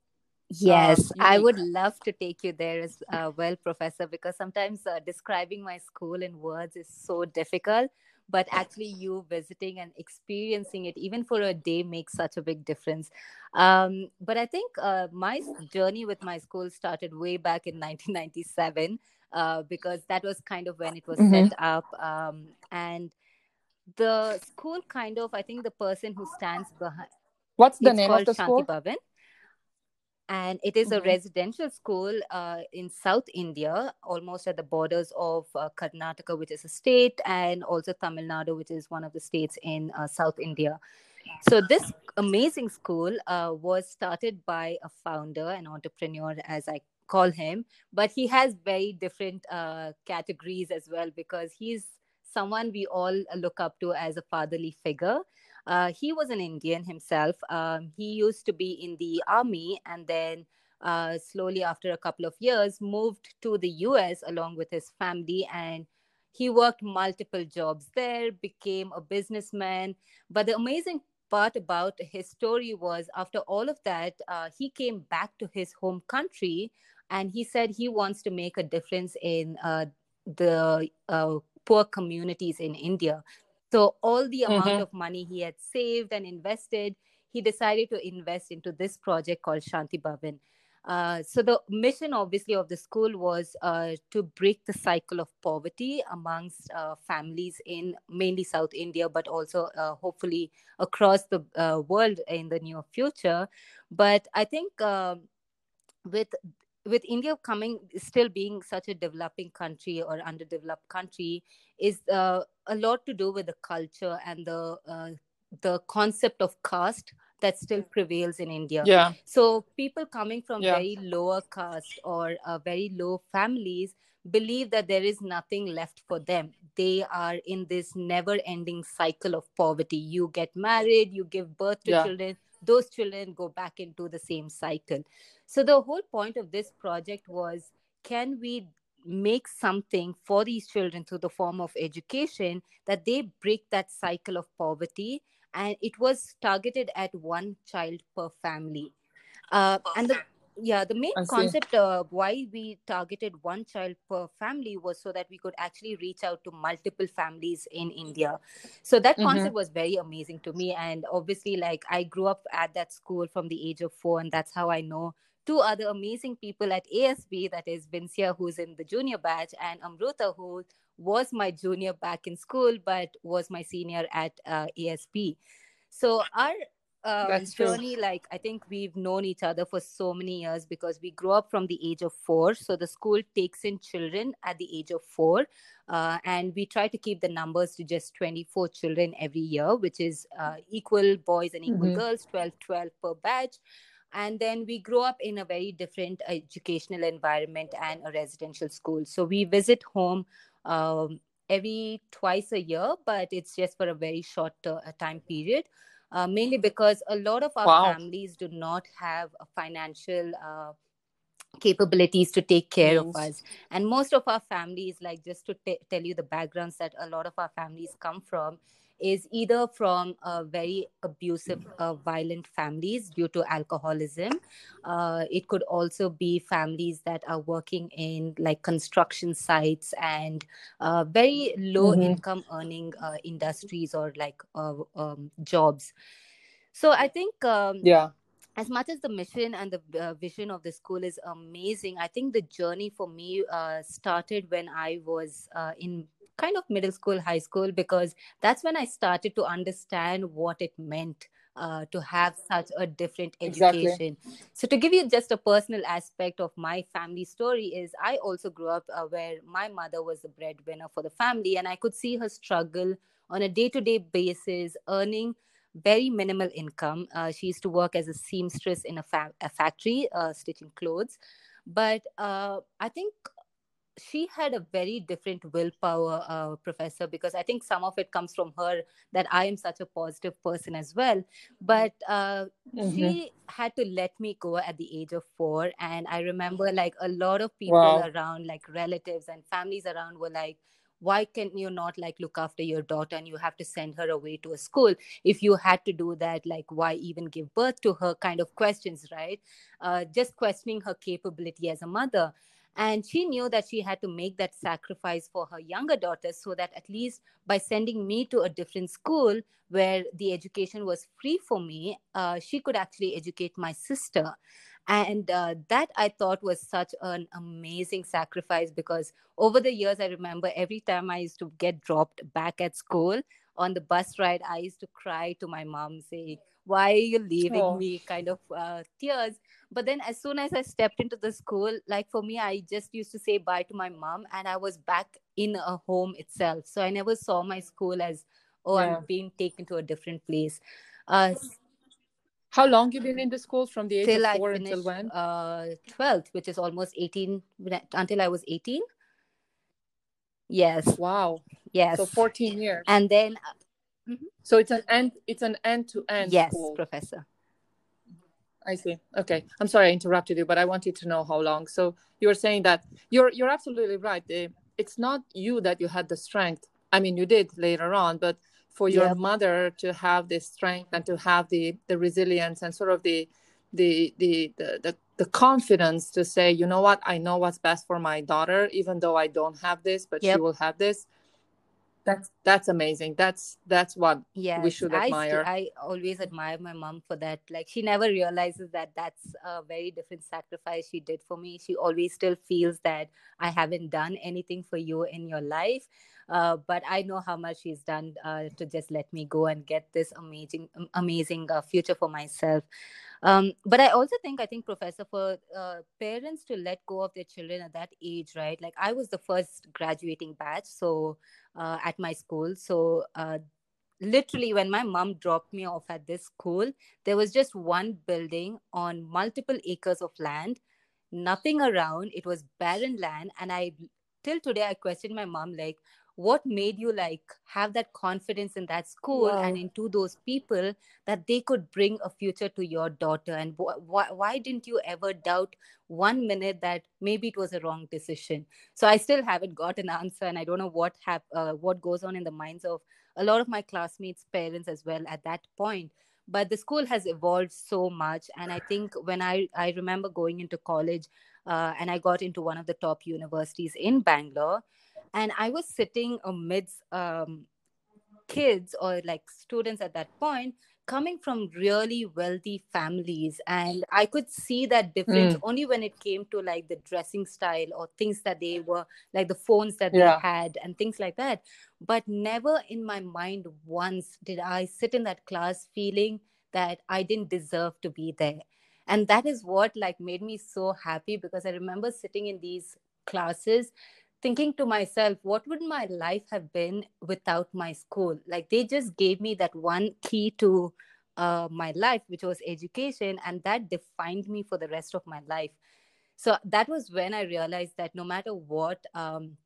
Yes, uh, I would love to take you there as uh, well, Professor, because sometimes uh, describing my school in words is so difficult but actually you visiting and experiencing it even for a day makes such a big difference. Um, but i think uh, my journey with my school started way back in 1997 uh, because that was kind of when it was mm-hmm. set up um, and the school kind of i think the person who stands behind what's the name of the Shanti school? Bhavan and it is mm-hmm. a residential school uh, in South India, almost at the borders of uh, Karnataka, which is a state, and also Tamil Nadu, which is one of the states in uh, South India. So this amazing school uh, was started by a founder, an entrepreneur, as I call him, but he has very different uh, categories as well because he's someone we all look up to as a fatherly figure uh, he was an Indian himself. Um, he used to be in the army and then uh, slowly, after a couple of years, moved to the US along with his family. And he worked multiple jobs there, became a businessman. But the amazing part about his story was after all of that, uh, he came back to his home country and he said he wants to make a difference in uh, the uh, poor communities in India. So all the amount mm-hmm. of money he had saved and invested, he decided to invest into this project called Shanti Bhavan. Uh, so the mission, obviously, of the school was uh, to break the cycle of poverty amongst uh, families in mainly South India, but also uh, hopefully across the uh, world in the near future. But I think um, with with India coming still being such a developing country or underdeveloped country is uh, a lot to do with the culture and the uh, the concept of caste that still prevails in India. Yeah. So people coming from yeah. very lower caste or uh, very low families believe that there is nothing left for them. They are in this never-ending cycle of poverty. You get married, you give birth to yeah. children, those children go back into the same cycle. So the whole point of this project was can we make something for these children through the form of education that they break that cycle of poverty? And it was targeted at one child per family. Uh, and the yeah the main concept of why we targeted one child per family was so that we could actually reach out to multiple families in india. So that mm-hmm. concept was very amazing to me. And obviously like i grew up at that school from the age of four and that's how i know two other amazing people at ASB, that is Vincia, who's in the junior batch, and Amruta, who was my junior back in school, but was my senior at uh, ASB. So our uh, journey, like I think we've known each other for so many years because we grew up from the age of four. So the school takes in children at the age of four, uh, and we try to keep the numbers to just 24 children every year, which is uh, equal boys and equal mm-hmm. girls, 12, 12 per batch and then we grow up in a very different educational environment and a residential school so we visit home um, every twice a year but it's just for a very short uh, time period uh, mainly because a lot of our wow. families do not have a financial uh, capabilities to take care yes. of us and most of our families like just to t- tell you the backgrounds that a lot of our families come from is either from uh, very abusive, uh, violent families due to alcoholism. Uh, it could also be families that are working in like construction sites and uh, very low mm-hmm. income earning uh, industries or like uh, um, jobs. So I think, um, yeah as much as the mission and the uh, vision of the school is amazing, I think the journey for me uh, started when I was uh, in kind of middle school, high school, because that's when I started to understand what it meant uh, to have such a different education. Exactly. So, to give you just a personal aspect of my family story, is I also grew up uh, where my mother was the breadwinner for the family, and I could see her struggle on a day to day basis, earning very minimal income. Uh, she used to work as a seamstress in a, fa- a factory, uh, stitching clothes. But uh, I think she had a very different willpower, uh, professor, because I think some of it comes from her that I am such a positive person as well. But uh, mm-hmm. she had to let me go at the age of four. And I remember like a lot of people wow. around, like relatives and families around, were like, why can you not like look after your daughter and you have to send her away to a school if you had to do that like why even give birth to her kind of questions right uh, just questioning her capability as a mother and she knew that she had to make that sacrifice for her younger daughter so that at least by sending me to a different school where the education was free for me, uh, she could actually educate my sister. And uh, that I thought was such an amazing sacrifice because over the years, I remember every time I used to get dropped back at school on the bus ride, I used to cry to my mom, saying, Why are you leaving oh. me? kind of uh, tears. But then as soon as i stepped into the school like for me i just used to say bye to my mom and i was back in a home itself. So i never saw my school as oh yeah. i'm being taken to a different place. Uh, how long you been in the school from the age till of four finished, until when? uh 12th which is almost 18 until i was 18 yes. Wow. Yes. So 14 years. And then uh, mm-hmm. so it's an end it's an end to end yes professor I see. Okay, I'm sorry I interrupted you, but I wanted to know how long. So you were saying that you're you're absolutely right. It's not you that you had the strength. I mean, you did later on, but for your yep. mother to have the strength and to have the the resilience and sort of the the, the the the the confidence to say, you know what, I know what's best for my daughter, even though I don't have this, but yep. she will have this that's that's amazing. That's that's what yeah we should admire. I, I always admire my mom for that. Like she never realizes that that's a very different sacrifice she did for me. She always still feels that i haven't done anything for you in your life uh, but I know how much she's done uh, to just let me go and get this amazing, amazing uh, future for myself. Um, but I also think, I think, Professor, for uh, parents to let go of their children at that age, right? Like I was the first graduating batch, so uh, at my school, so literally when my mom dropped me off at this school there was just one building on multiple acres of land nothing around it was barren land and i till today i questioned my mom like what made you like have that confidence in that school wow. and into those people that they could bring a future to your daughter? And wh- wh- why didn't you ever doubt one minute that maybe it was a wrong decision? So i still haven't got an answer and i don't know what have uh, what goes on in the minds of a lot of my classmates parents as well at that point. But the school has evolved so much and i think when i i remember going into college uh, and i got into one of the top universities in bangalore and i was sitting amidst um, kids or like students at that point coming from really wealthy families and i could see that difference mm. only when it came to like the dressing style or things that they were like the phones that yeah. they had and things like that but never in my mind once did i sit in that class feeling that i didn't deserve to be there and that is what like made me so happy because i remember sitting in these classes thinking to myself, what would my life have been without my school? Like they just gave me that one key to uh, my life, which was education, and that defined me for the rest of my life. So that was when I realized that no matter what, um,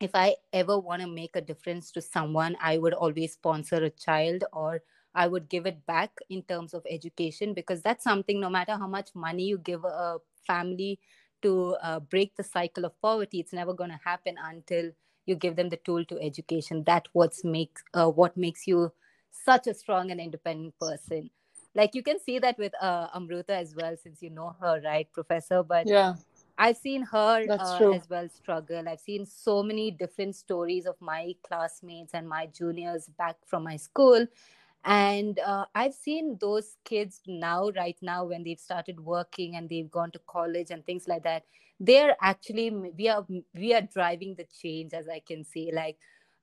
if I ever want to make a difference to someone, I would always sponsor a child or I would give it back in terms of education because that's something, no matter how much money you give a family, to uh, break the cycle of poverty. It's never going to happen until you give them the tool to education. That what's makes uh, what makes you such a strong and independent person. Like you can see that with uh, amruta as well since you know her right professor? But yeah. I've seen her uh, as well struggle. I've seen so many different stories of my classmates and my juniors back from my school and uh, i've seen those kids now right now when they've started working and they've gone to college and things like that they're actually we are we are driving the change as i can see like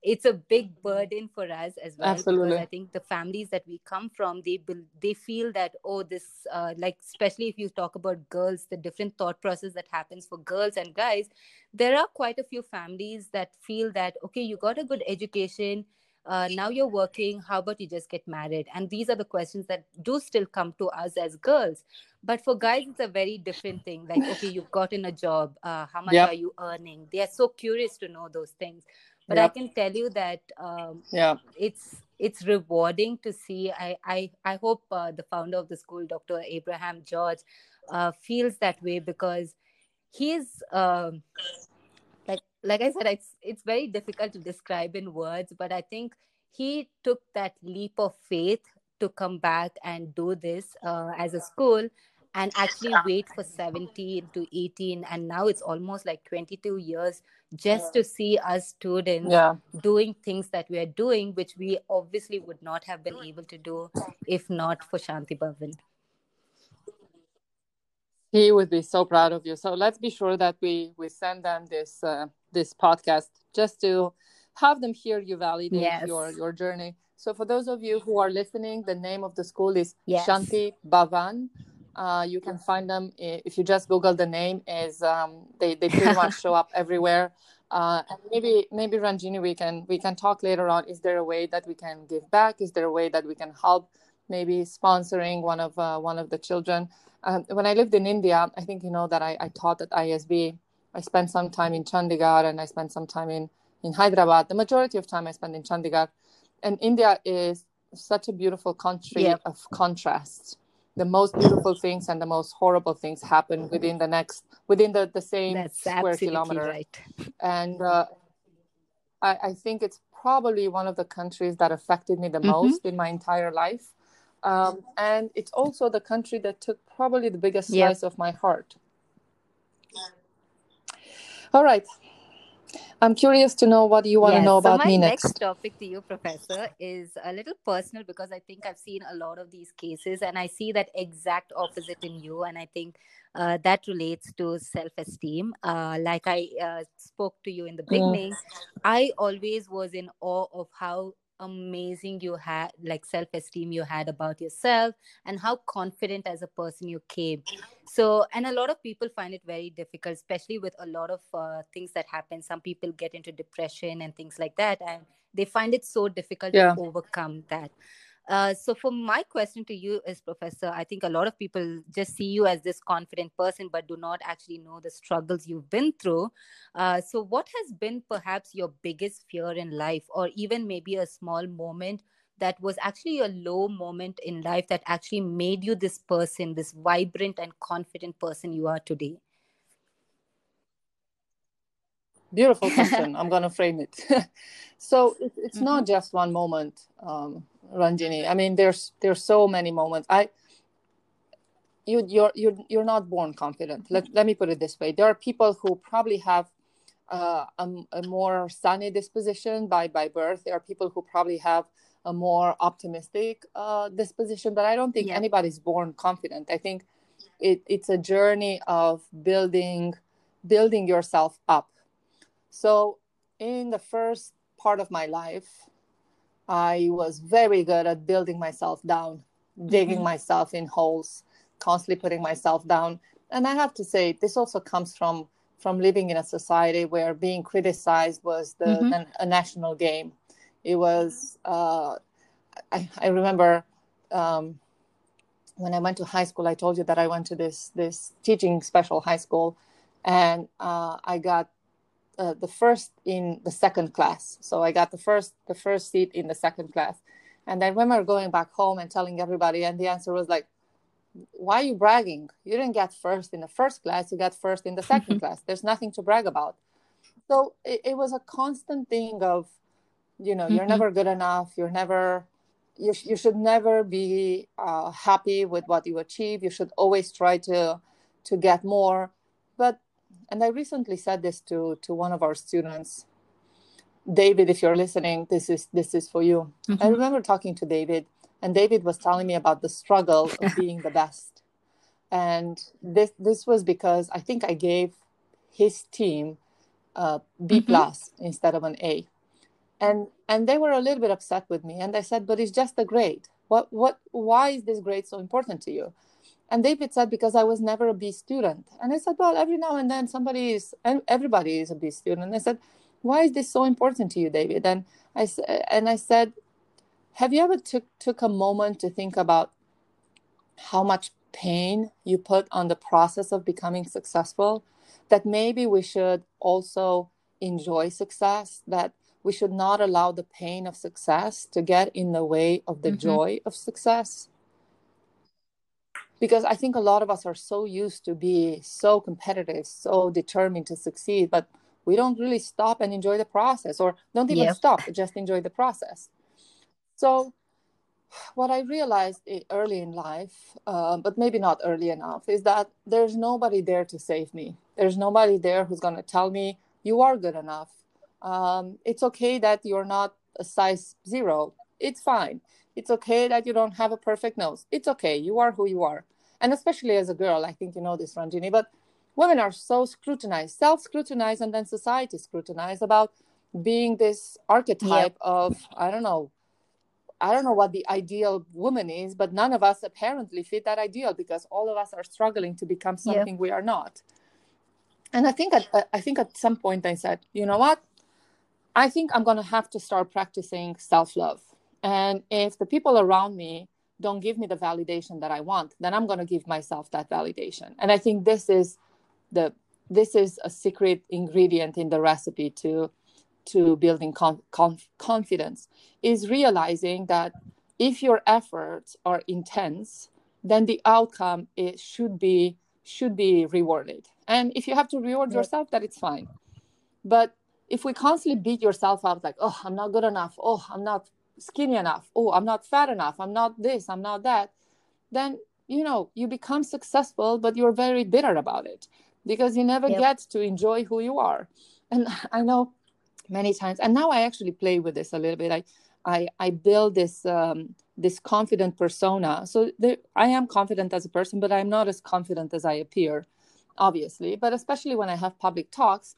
it's a big burden for us as well Absolutely. because i think the families that we come from they they feel that oh this uh, like especially if you talk about girls the different thought process that happens for girls and guys there are quite a few families that feel that okay you got a good education uh, now you're working how about you just get married? And these are the questions that do still come to us as girls. But for guys it's a very different thing. Like okay you've gotten a job. Uh, how much Yep. are you earning? They are so curious to know those things. But Yep. i can tell you that um, Yeah. it's it's rewarding to see. I i, I hope uh, the founder of the school dr abraham george uh, feels that way because he's um, like i said it's it's very difficult to describe in words but i think he took that leap of faith to come back and do this uh, as a school and actually wait for 17 to 18 and now it's almost like 22 years just to see us students Yeah. doing things that we are doing which we obviously would not have been able to do if not for shanti bhavan He would be so proud of you. So let's be sure that we we send them this uh, this podcast just to have them hear you validate Yes. your your journey. So for those of you who are listening, the name of the school is Yes. Shanti Bhavan. Uh, you can find them if you just Google the name. Is um, they they pretty much show up everywhere. Uh, and maybe maybe Ranjini, we can we can talk later on. Is there a way that we can give back? Is there a way that we can help? Maybe sponsoring one of uh, one of the children. Um, when I lived in India, I think you know that I, I taught at ISB. I spent some time in Chandigarh and I spent some time in in Hyderabad. The majority of time I spent in Chandigarh, and India is such a beautiful country Yep. of contrast. The most beautiful things and the most horrible things happen within the next within the, the same that's square kilometer right and uh, I, I think it's probably one of the countries that affected me the Mhm. most in my entire life. Um, and it's also the country that took probably the biggest Yep. slice of my heart. All right. I'm curious to know what you want to know about my me next My next. topic to you, Professor, is a little personal because I think I've seen a lot of these cases and I see that exact opposite in you. And I think uh, that relates to self esteem. Uh, like I uh, spoke to you in the Mm. beginning, I always was in awe of how amazing you had, like self esteem you had about yourself and how confident as a person you came. So, and a lot of people find it very difficult, especially with a lot of uh, things that happen. Some people get into depression and things like that, and they find it so difficult Yeah. to overcome that. Uh, so, for my question to you is, Professor, I think a lot of people just see you as this confident person, but do not actually know the struggles you've been through. Uh, so, what has been perhaps your biggest fear in life, or even maybe a small moment that was actually a low moment in life that actually made you this person, this vibrant and confident person you are today? Beautiful question. I'm going to frame it. so it, it's Mm-hmm. not just one moment, um, Ranjini. I mean, there's there's so many moments. I you you're you're you're not born confident. Let let me put it this way. There are people who probably have uh, a, a more sunny disposition by by birth. There are people who probably have a more optimistic uh, disposition, but I don't think Yeah. anybody's born confident. I think it, it's a journey of building building yourself up. So in the first part of my life, I was very good at building myself down, digging Mhm. myself in holes, constantly putting myself down. And I have to say, this also comes from from living in a society where being criticized was the, Mhm. an- a national game. It was. Uh, I, I remember um, when I went to high school. I told you that I went to this this teaching special high school, and uh, I got uh, the first in the second class. So I got the first the first seat in the second class. And I remember going back home and telling everybody, and the answer was like, "Why are you bragging? You didn't get first in the first class. You got first in the 2nd class. There's nothing to brag about." So it, it was a constant thing of, you know, you're Mhm. never good enough. You're never. You, you should never be uh, happy with what you achieve. You should always try to to get more. But and I recently said this to to one of our students, David. If you're listening, this is this is for you. I Mhm. remember talking to David, and David was telling me about the struggle of being the best. And this this was because I think I gave his team a B Mhm. plus instead of an A. and and they were a little bit upset with me and i said but it's just a grade what what why is this grade so important to you and david said because i was never a b student. And i said well every now and then somebody is and everybody is a b student. And i said why is this so important to you david? And i and i said have you ever took took a moment to think about how much pain you put on the process of becoming successful? That maybe we should also enjoy success that we should not allow the pain of success to get in the way of the mm-hmm. joy of success because i think a lot of us are so used to be so competitive so determined to succeed but we don't really stop and enjoy the process or don't even yep. stop just enjoy the process so what i realized early in life uh, but maybe not early enough is that there's nobody there to save me there's nobody there who's going to tell me you are good enough um, it's okay that you're not a size zero. It's fine. It's okay that you don't have a perfect nose. It's okay. You are who you are. And especially as a girl, I think you know this, Ranjini, but women are so scrutinized, self scrutinized, and then society scrutinized about being this archetype of, I don't know, I don't know what the ideal woman is, but none of us apparently fit that ideal because all of us are struggling to become something we are not. And I think at, uh, I think at some point I said, you know what? I think I'm going to have to start practicing self love. And if the people around me don't give me the validation that I want, then I'm going to give myself that validation. And I think this is the this is a secret ingredient in the recipe to to building conf- confidence is realizing that if your efforts are intense then the outcome it should be should be rewarded. And if you have to reward yourself that it's fine. But if we constantly beat yourself up like oh i'm not good enough. Oh i'm not skinny enough. Oh i'm not fat enough. I'm not this i'm not that. Then you know you become successful but you're very bitter about it because you never yep. get to enjoy who you are. And i know many times and now i actually play with this a little bit. I i, I build this um, this confident persona. So there, i am confident as a person but i'm not as confident as i appear obviously. But especially when i have public talks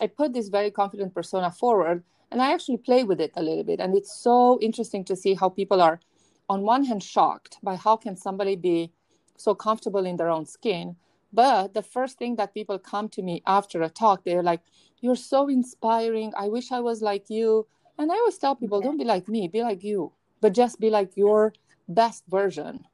I put this very confident persona forward and I actually play with it a little bit. And it's so interesting to see how people are, on one hand, shocked by how can somebody be so comfortable in their own skin. But the first thing that people come to me after a talk, they're like, You're so inspiring. I wish I was like you. And I always tell people, Don't be like me, be like you, but just be like your best version.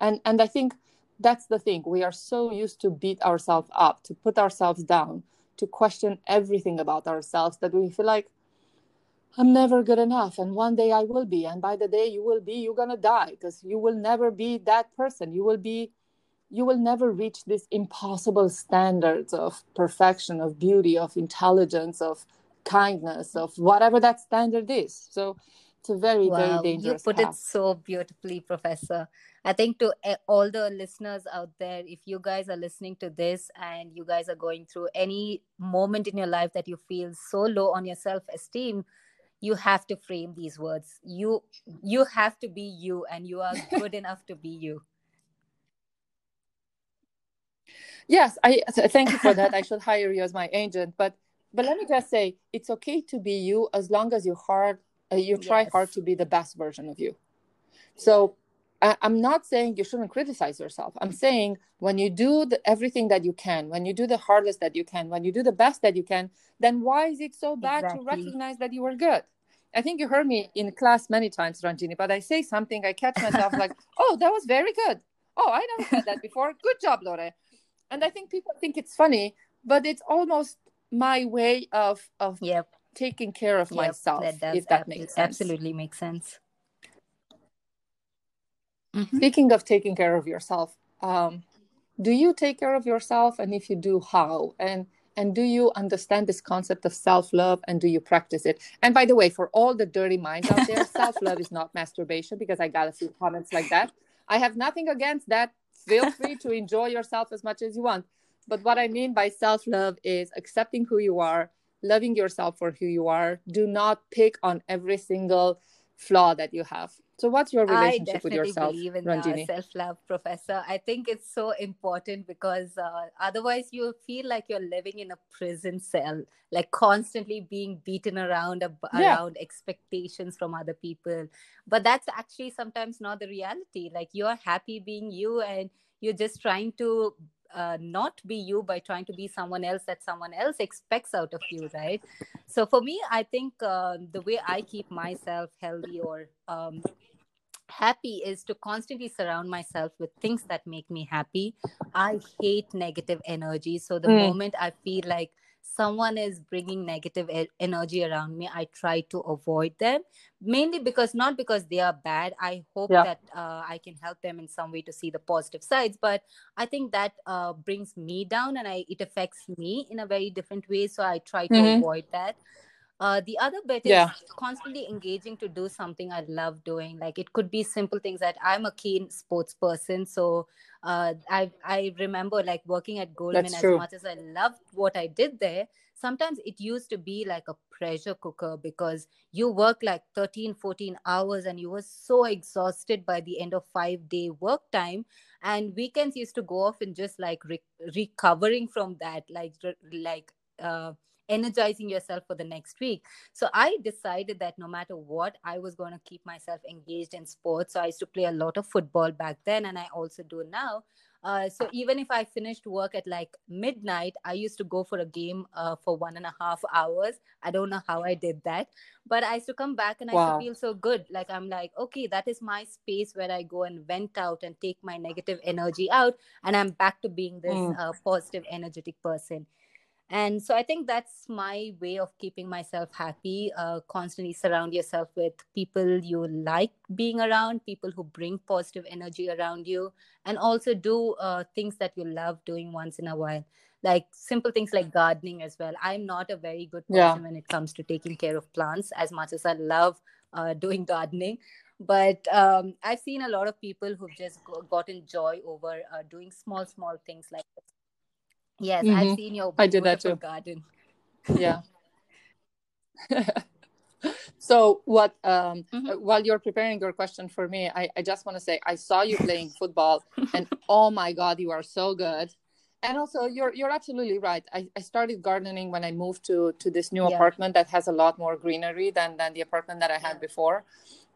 And, and I think that's the thing. We are so used to beat ourselves up, to put ourselves down to question everything about ourselves that we feel like I'm never good enough and one day I will be and by the day you will be you're going to die because you will never be that person. You will be you will never reach these impossible standards of perfection of beauty of intelligence of kindness of whatever that standard is. So it's a very wow, very dangerous you put path. it so beautifully professor. I think to eh, all the listeners out there, if you guys are listening to this and you guys are going through any moment in your life that you feel so low on your self esteem, you have to frame these words. You you have to be you, and you are good enough to be you. Yes, I thank you for that. I should hire you as my agent, but but let me just say, it's okay to be you as long as you hard uh, you try yes. hard to be the best version of you. So I, am not saying you shouldn't criticize yourself. I'm saying when you do the, everything that you can, when you do the hardest that you can, when you do the best that you can, then why is it so bad exactly. to recognize that you were good? I think you heard me in class many times, Ranjini, but I say something, I catch myself like, oh, that was very good. Oh, I never said that before. Good job, Lore. And I think people think it's funny, but it's almost my way of of yep. taking care of yep, myself, that if that makes sense. Absolutely makes sense. Mm-hmm. Speaking of taking care of yourself, um, do you take care of yourself? And if you do, how? And and do you understand this concept of self-love and do you practice it? And by the way for all the dirty minds out there self-love is not masturbation because i got a few comments like that. I have nothing against that. Feel free to enjoy yourself as much as you want. But what i mean by self-love is accepting who you are loving yourself for who you are. Do not pick on every single flaw that you have. So what's your relationship with yourself believe in uh, self-love professor. I think it's so important because uh, otherwise you'll feel like you're living in a prison cell like constantly being beaten around yeah. around expectations from other people. But that's actually sometimes not the reality. Like you're happy being you and you're just trying to uh, not be you by trying to be someone else that someone else expects out of you right? So for me i think uh, the way i keep myself healthy or um, happy is to constantly surround myself with things that make me happy. I hate negative energy. So the mm. moment i feel like someone is bringing negative energy around me i try to avoid them mainly because not because they are bad i hope yeah. that uh, i can help them in some way to see the positive sides but i think that uh, brings me down and I, it affects me in a very different way so i try to mm-hmm. avoid that uh, the other bit yeah. is constantly engaging to do something I love doing. Like it could be simple things that I'm a keen sports person. So uh, I I remember like working at Goldman That's as true. much as I loved what I did there. Sometimes it used to be like a pressure cooker because you work like 13, 14 hours and you were so exhausted by the end of five day work time. And weekends used to go off and just like re- recovering from that, like like uh, energizing yourself for the next week. So I decided that no matter what, I was going to keep myself engaged in sports. So I used to play a lot of football back then, and I also do now. Uh, so even if I finished work at like midnight, I used to go for a game uh, for one and a half hours. I don't know how I did that, but I used to come back and I wow. used to feel so good. Like I'm like, okay, that is my space where I go and vent out and take my negative energy out, and I'm back to being this mm. uh, positive, energetic person and so i think that's my way of keeping myself happy uh, constantly surround yourself with people you like being around people who bring positive energy around you and also do uh, things that you love doing once in a while. Like simple things like gardening as well. I'm not a very good person yeah. when it comes to taking care of plants as much as i love uh, doing gardening. But um, i've seen a lot of people who've just gotten joy over uh, doing small small things like this Yes, mm-hmm. I've seen your I did that too. garden. yeah. so what um mm-hmm. Uh, while you're preparing your question for me I, I just want to say i saw you playing football and oh my god you are so good and also you're you're absolutely right i, I started gardening when i moved to to this new yeah. apartment that has a lot more greenery than than the apartment that i had before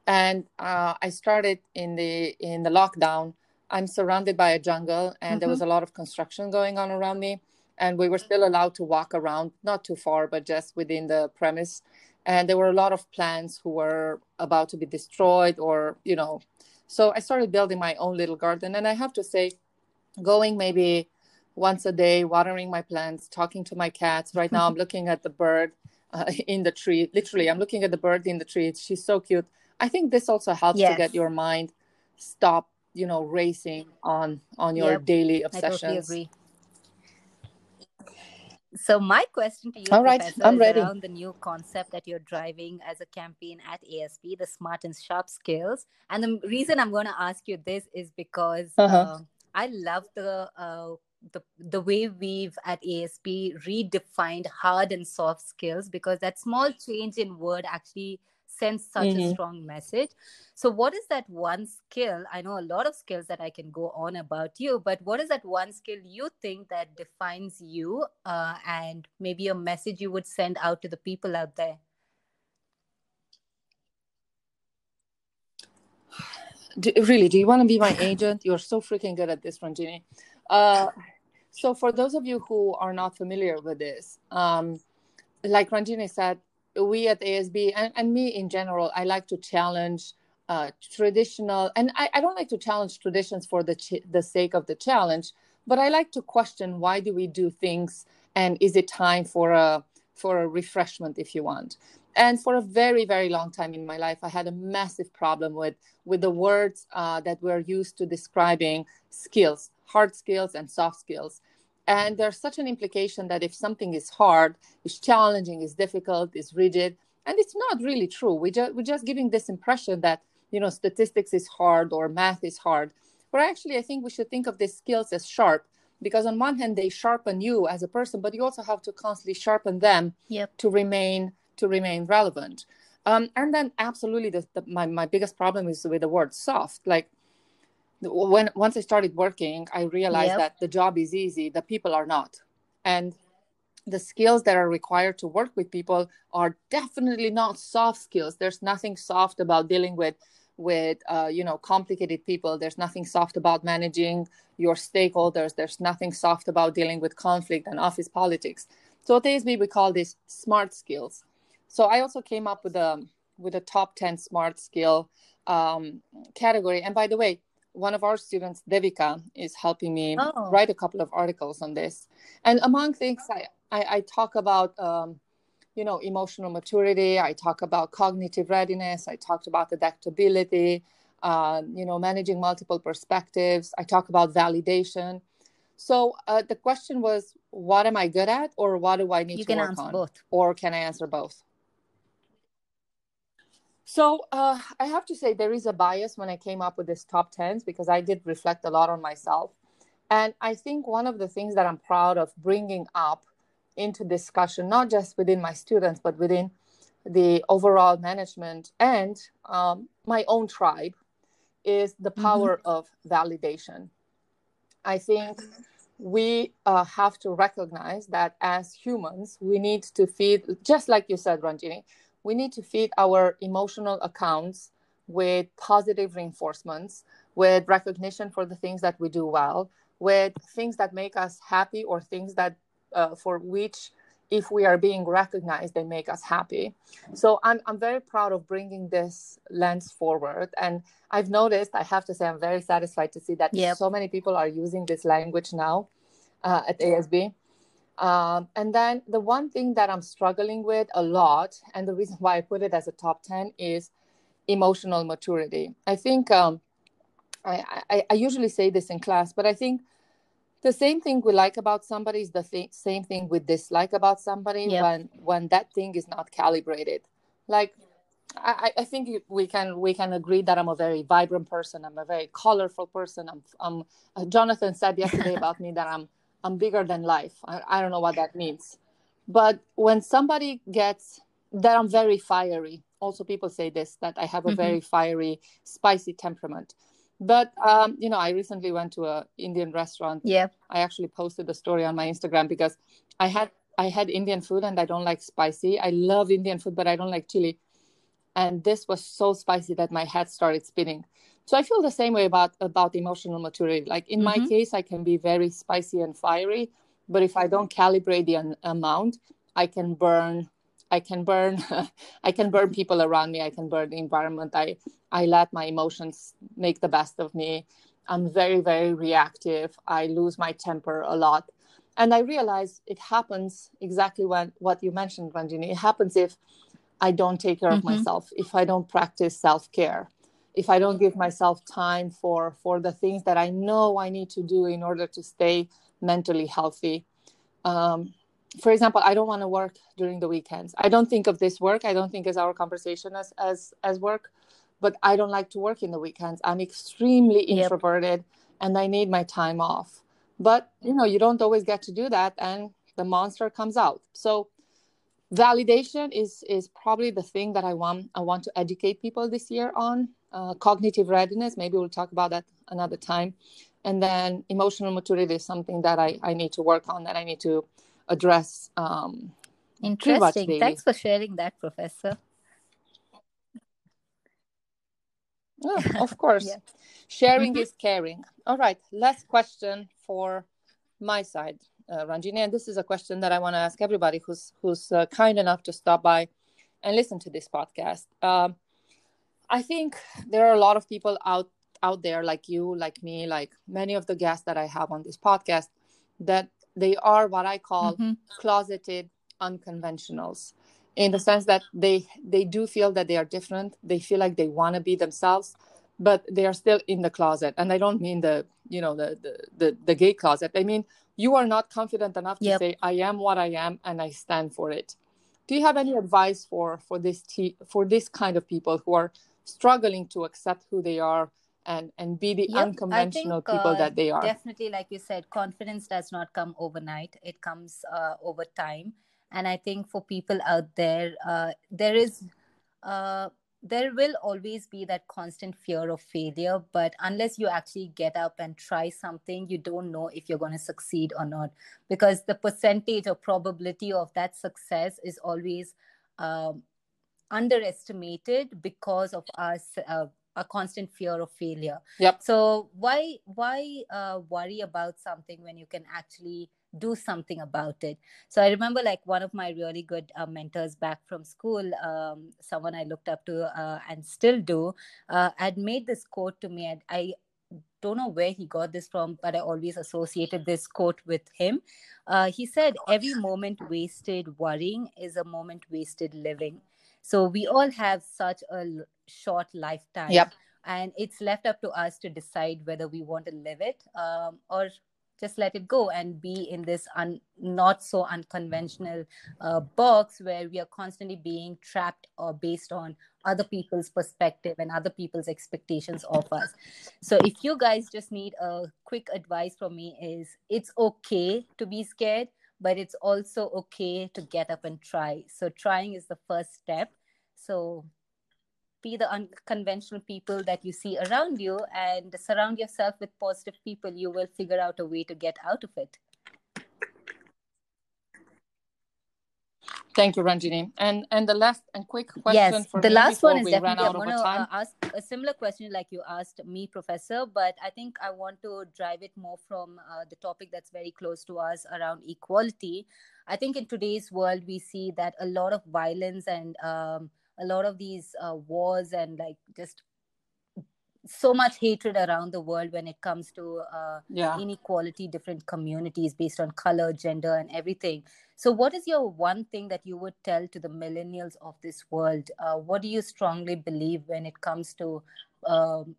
and uh, i started in the in the lockdown I'm surrounded by a jungle and mm-hmm. there was mm-hmm. a lot of construction going on around me. And we were still allowed to walk around, not too far, but just within the premise. And there were a lot of plants who were about to be destroyed or, you know. So I started building my own little garden. And I have to say, going maybe once a day, watering my plants, talking to my cats. Right now, I'm looking at the bird uh, in the tree. Literally, I'm looking at the bird in the tree. She's so cute. I think this also helps yes. to get your mind stop you know racing on on your yep. daily obsessions I totally agree. So my question to you, All right, Professor, I'm is ready. around the new concept that you're driving as a campaign at ASB, the Smart and Sharp Skills. And the reason I'm going to ask you this is because uh-huh. uh, I love the uh, the the way we've at ASB redefined hard and soft skills because that small change in word actually sends such mm-hmm. a strong message. So what is that one skill? I know a lot of skills that i can go on about you but what is that one skill you think that defines you uh, and maybe a message you would send out to the people out there? Do, really do you want to be my agent? You're so freaking good at this ranjini. Uh, so for those of you who are not familiar with this um, like ranjini said we at ASB and, and me in general, I like to challenge uh, traditional, and I, I don't like to challenge traditions for the ch- the sake of the challenge, but I like to question why do we do things, and is it time for a for a refreshment, if you want. And for a very very long time in my life, I had a massive problem with with the words uh, that were used to describing skills, hard skills and soft skills and there's such an implication that if something is hard is challenging is difficult is rigid and it's not really true we just we're just giving this impression that you know statistics is hard or math is hard but actually i think we should think of these skills as sharp because on one hand they sharpen you as a person but you also have to constantly sharpen them yep. to remain to remain relevant Um, and then absolutely, the, the, my my biggest problem is with the word soft. Like when once I started working, I realized yep. that the job is easy, the people are not, and the skills that are required to work with people are definitely not soft skills. There's nothing soft about dealing with with uh, you know complicated people. There's nothing soft about managing your stakeholders. There's nothing soft about dealing with conflict and office politics. So at ASB we call this smart skills. So I also came up with a with a top 10 smart skill um, category. And by the way, one of our students, Devika, is helping me oh. write a couple of articles on this. And among things, I, I, I talk about, um, you know, emotional maturity. I talk about cognitive readiness. I talked about adaptability, uh, you know, managing multiple perspectives. I talk about validation. So uh, the question was, what am I good at, or what do I need you to work on? Both. Or can I answer both? So uh, I have to say there is a bias when I came up with this top tens because I did reflect a lot on myself, and I think one of the things that I'm proud of bringing up into discussion, not just within my students but within the overall management and um, my own tribe, is the mm-hmm. power mm-hmm. of validation. I think we uh, have to recognize that as humans, we need to feed, just like you said, Ranjini, we need to feed our emotional accounts with positive reinforcements, with recognition for the things that we do well, with things that make us happy or things that uh, for which if we are being recognized they make us happy. So I'm, I'm very proud of bringing this lens forward. And i've noticed i have to say i'm very satisfied to see that yep. so many people are using this language now uh, at asb um, and then the one thing that I'm struggling with a lot, and the reason why I put it as a top 10 is emotional maturity. I think um, I, I, I, usually say this in class, but I think the same thing we like about somebody is the th- same thing we dislike about somebody yep. when when that thing is not calibrated. Like I, I think we can we can agree that I'm a very vibrant person. I'm a very colorful person. I'm, I'm uh, Jonathan said yesterday about me that I'm I'm bigger than life. I, I don't know what that means. But when somebody gets that I'm very fiery, also people say this that I have a mm-hmm. very fiery, spicy temperament. But um, you know, I recently went to a Indian restaurant. Yeah. I actually posted the story on my Instagram because I had I had Indian food and I don't like spicy. I love Indian food, but I don't like chili. And this was so spicy that my head started spinning so i feel the same way about about emotional maturity. Like in mm-hmm. my case i can be very spicy and fiery but if i don't calibrate the an- amount i can burn i can burn i can burn people around me. I can burn the environment. I i let my emotions make the best of me. I'm very very reactive. I lose my temper a lot. And i realize it happens exactly when what you mentioned ranjini it happens if i don't take care mm-hmm. of myself if i don't practice self-care if i don't give myself time for for the things that i know i need to do in order to stay mentally healthy. Um, for example i don't want to work during the weekends. I don't think of this work i don't think as our conversation as as as work but i don't like to work in the weekends. I'm extremely yep. introverted and i need my time off. But you know you don't always get to do that and the monster comes out. So validation is is probably the thing that i want i want to educate people this year on uh, cognitive readiness. Maybe we'll talk about that another time. And then emotional maturity is something that i, I need to work on that i need to address um, interesting. thanks for sharing that professor. Oh, of course. Yeah. sharing mm-hmm. is caring. All right last question for my side uh, Ranjini, and this is a question that I want to ask everybody who's who's uh, kind enough to stop by and listen to this podcast. Um, I think there are a lot of people out out there like you, like me, like many of the guests that I have on this podcast that they are what I call mm-hmm. closeted unconventionals in the sense that they they do feel that they are different they feel like they want to be themselves but they are still in the closet and i don't mean the you know the the the, the gay closet i mean you are not confident enough to yep. say i am what i am and i stand for it do you have any advice for for this t- for this kind of people who are struggling to accept who they are and and be the yep, unconventional think, people uh, that they are. definitely like you said confidence does not come overnight. It comes uh, over time. And i think for people out there uh, there is uh, there will always be that constant fear of failure. But unless you actually get up and try something you don't know if you're going to succeed or not. Because the percentage or probability of that success is always um, underestimated because of our uh, a constant fear of failure. Yep. So why why uh, worry about something when you can actually do something about it? So i remember like one of my really good uh, mentors back from school um, someone i looked up to uh, and still do uh, had made this quote to me. And i don't know where he got this from but i always associated this quote with him. Uh, he said every moment wasted worrying is a moment wasted living so we all have such a short lifetime. Yep. And it's left up to us to decide whether we want to live it um, or just let it go and be in this un, not so unconventional uh, box where we are constantly being trapped or based on other people's perspective and other people's expectations of us. So if you guys just need a quick advice from me is it's okay to be scared but it's also okay to get up and try. So trying is the first step. So be the unconventional people that you see around you and surround yourself with positive people. You will figure out a way to get out of it Thank you, Ranjini. And and the last and quick question yes, for the last one is definitely I'm out going to ask a similar question like you asked me, Professor, but I think I want to drive it more from uh, the topic that's very close to us around equality. I think in today's world we see that a lot of violence and um, a lot of these uh, wars and like just so much hatred around the world when it comes to uh, yeah. inequality different communities based on color gender and everything so what is your one thing that you would tell to the millennials of this world uh, what do you strongly believe when it comes to um,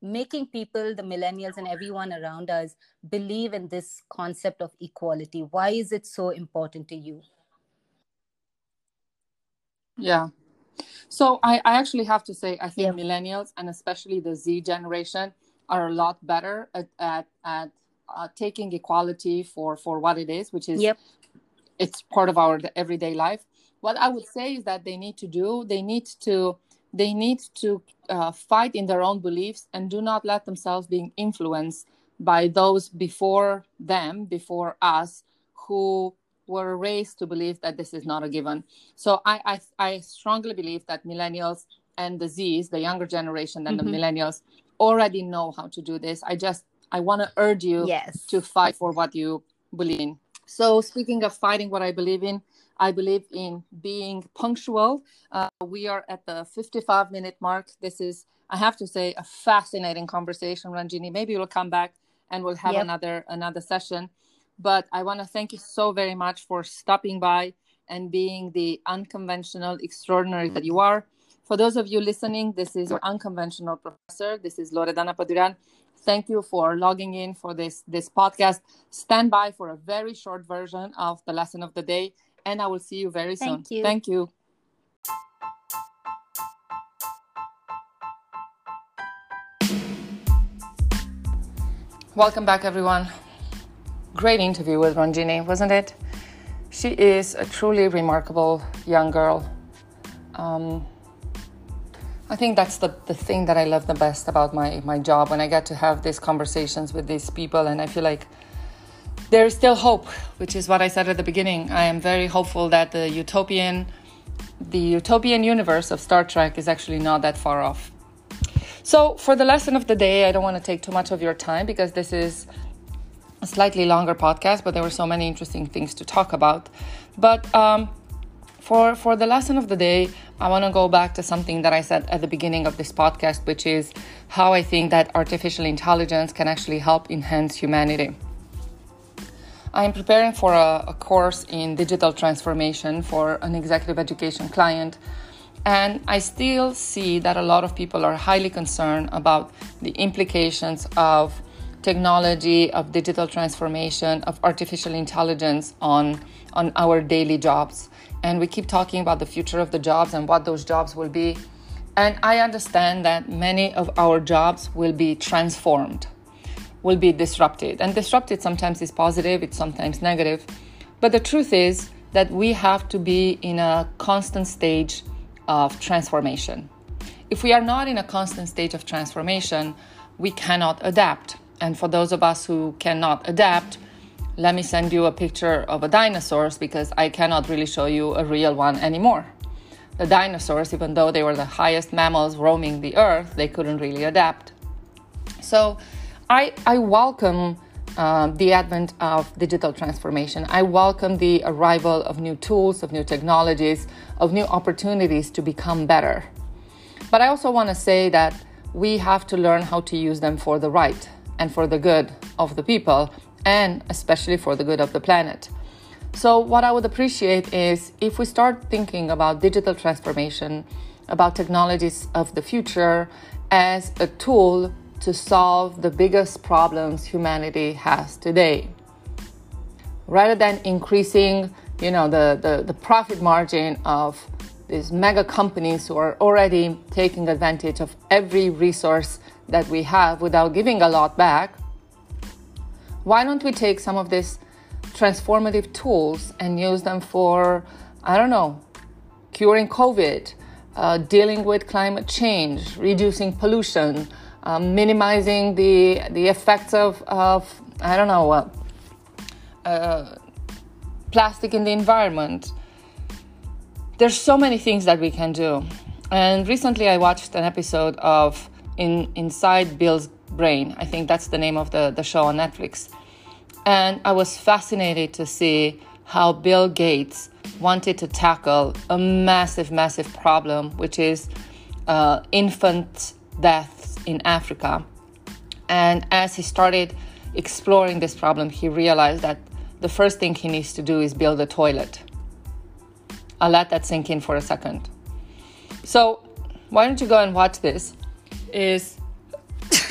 making people the millennials and everyone around us believe in this concept of equality why is it so important to you Yeah. So I, I actually have to say I think Yep. millennials and especially the Z generation are a lot better at at, at uh, taking equality for for what it is, which is yep it's part of our everyday life. What I would say is that they need to do they need to they need to uh, fight in their own beliefs and do not let themselves being influenced by those before them, before us, who were raised to believe that this is not a given. So I I, I strongly believe that millennials and the Zs, the younger generation than Mhm. the millennials, already know how to do this. I just I want to urge you yes to fight for what you believe in. So, speaking of fighting what I believe in, I believe in being punctual. Uh, we are at the 55 minute mark. This is, I have to say, a fascinating conversation, Ranjini. Maybe we'll come back and we'll have Yep. another another session. But I want to thank you so very much for stopping by and being the unconventional, extraordinary that you are. For those of you listening, this is your unconventional professor. This is Loredana Padurean. Thank you for logging in for this this podcast. Stand by for a very short version of the lesson of the day, and I will see you very soon. Thank you. Thank you. Welcome back, everyone. Great interview with Ranjini, wasn't it? She is a truly remarkable young girl. Um, I think that's the, the thing that I love the best about my, my job when I get to have these conversations with these people, and I feel like there is still hope, which is what I said at the beginning. I am very hopeful that the utopian, the utopian universe of Star Trek is actually not that far off. So, for the lesson of the day, I don't want to take too much of your time because this is a slightly longer podcast, but there were so many interesting things to talk about. But um, for for the lesson of the day, I want to go back to something that I said at the beginning of this podcast, which is how I think that artificial intelligence can actually help enhance humanity. I'm preparing for a, a course in digital transformation for an executive education client. And I still see that a lot of people are highly concerned about the implications of technology, of digital transformation, of artificial intelligence on, on our daily jobs. And we keep talking about the future of the jobs and what those jobs will be. And I understand that many of our jobs will be transformed, will be disrupted. And disrupted sometimes is positive, it's sometimes negative. But the truth is that we have to be in a constant stage of transformation. If we are not in a constant stage of transformation, we cannot adapt. And for those of us who cannot adapt, let me send you a picture of a dinosaur because I cannot really show you a real one anymore. The dinosaurs, even though they were the highest mammals roaming the earth, they couldn't really adapt. So I, I welcome uh, the advent of digital transformation. I welcome the arrival of new tools, of new technologies, of new opportunities to become better. But I also want to say that we have to learn how to use them for the right and for the good of the people, and especially for the good of the planet. So, what I would appreciate is if we start thinking about digital transformation, about technologies of the future as a tool to solve the biggest problems humanity has today. Rather than increasing, you know, the, the, the profit margin of these mega companies who are already taking advantage of every resource that we have without giving a lot back, why don't we take some of these transformative tools and use them for, I don't know, curing COVID, uh, dealing with climate change, reducing pollution, um, minimizing the the effects of, of I don't know what uh, plastic in the environment. There's so many things that we can do. And recently, I watched an episode of in Inside Bill's Brain. I think that's the name of the, the show on Netflix. And I was fascinated to see how Bill Gates wanted to tackle a massive, massive problem, which is uh, infant deaths in Africa. And as he started exploring this problem, he realized that the first thing he needs to do is build a toilet. I'll let that sink in for a second. So, why don't you go and watch this? Is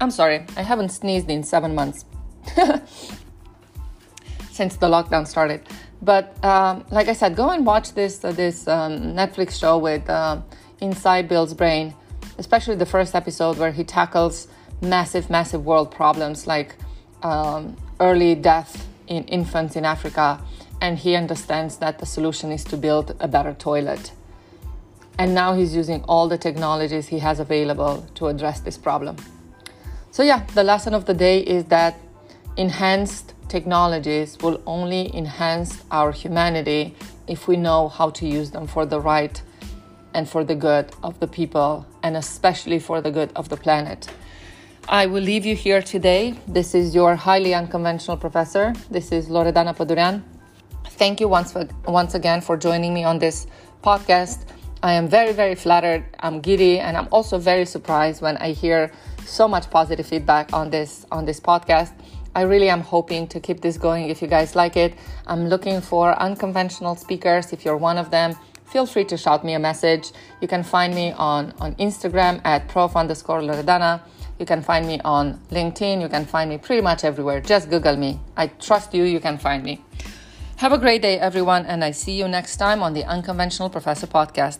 I'm sorry, I haven't sneezed in seven months since the lockdown started. But um, like I said, go and watch this uh, this um, Netflix show with uh, Inside Bill's Brain, especially the first episode where he tackles massive, massive world problems like um, early death in infants in Africa, and he understands that the solution is to build a better toilet. And now he's using all the technologies he has available to address this problem. So, yeah, the lesson of the day is that enhanced technologies will only enhance our humanity if we know how to use them for the right and for the good of the people, and especially for the good of the planet. I will leave you here today. This is your highly unconventional professor. This is Loredana Padurean. Thank you once, once again for joining me on this podcast. I am very, very flattered. I'm giddy, and I'm also very surprised when I hear so much positive feedback on this on this podcast. I really am hoping to keep this going if you guys like it. I'm looking for unconventional speakers. If you're one of them, feel free to shout me a message. You can find me on, on Instagram at prof underscore Loredana. You can find me on LinkedIn. You can find me pretty much everywhere. Just Google me. I trust you, you can find me. Have a great day, everyone, and I see you next time on the Unconventional Professor podcast.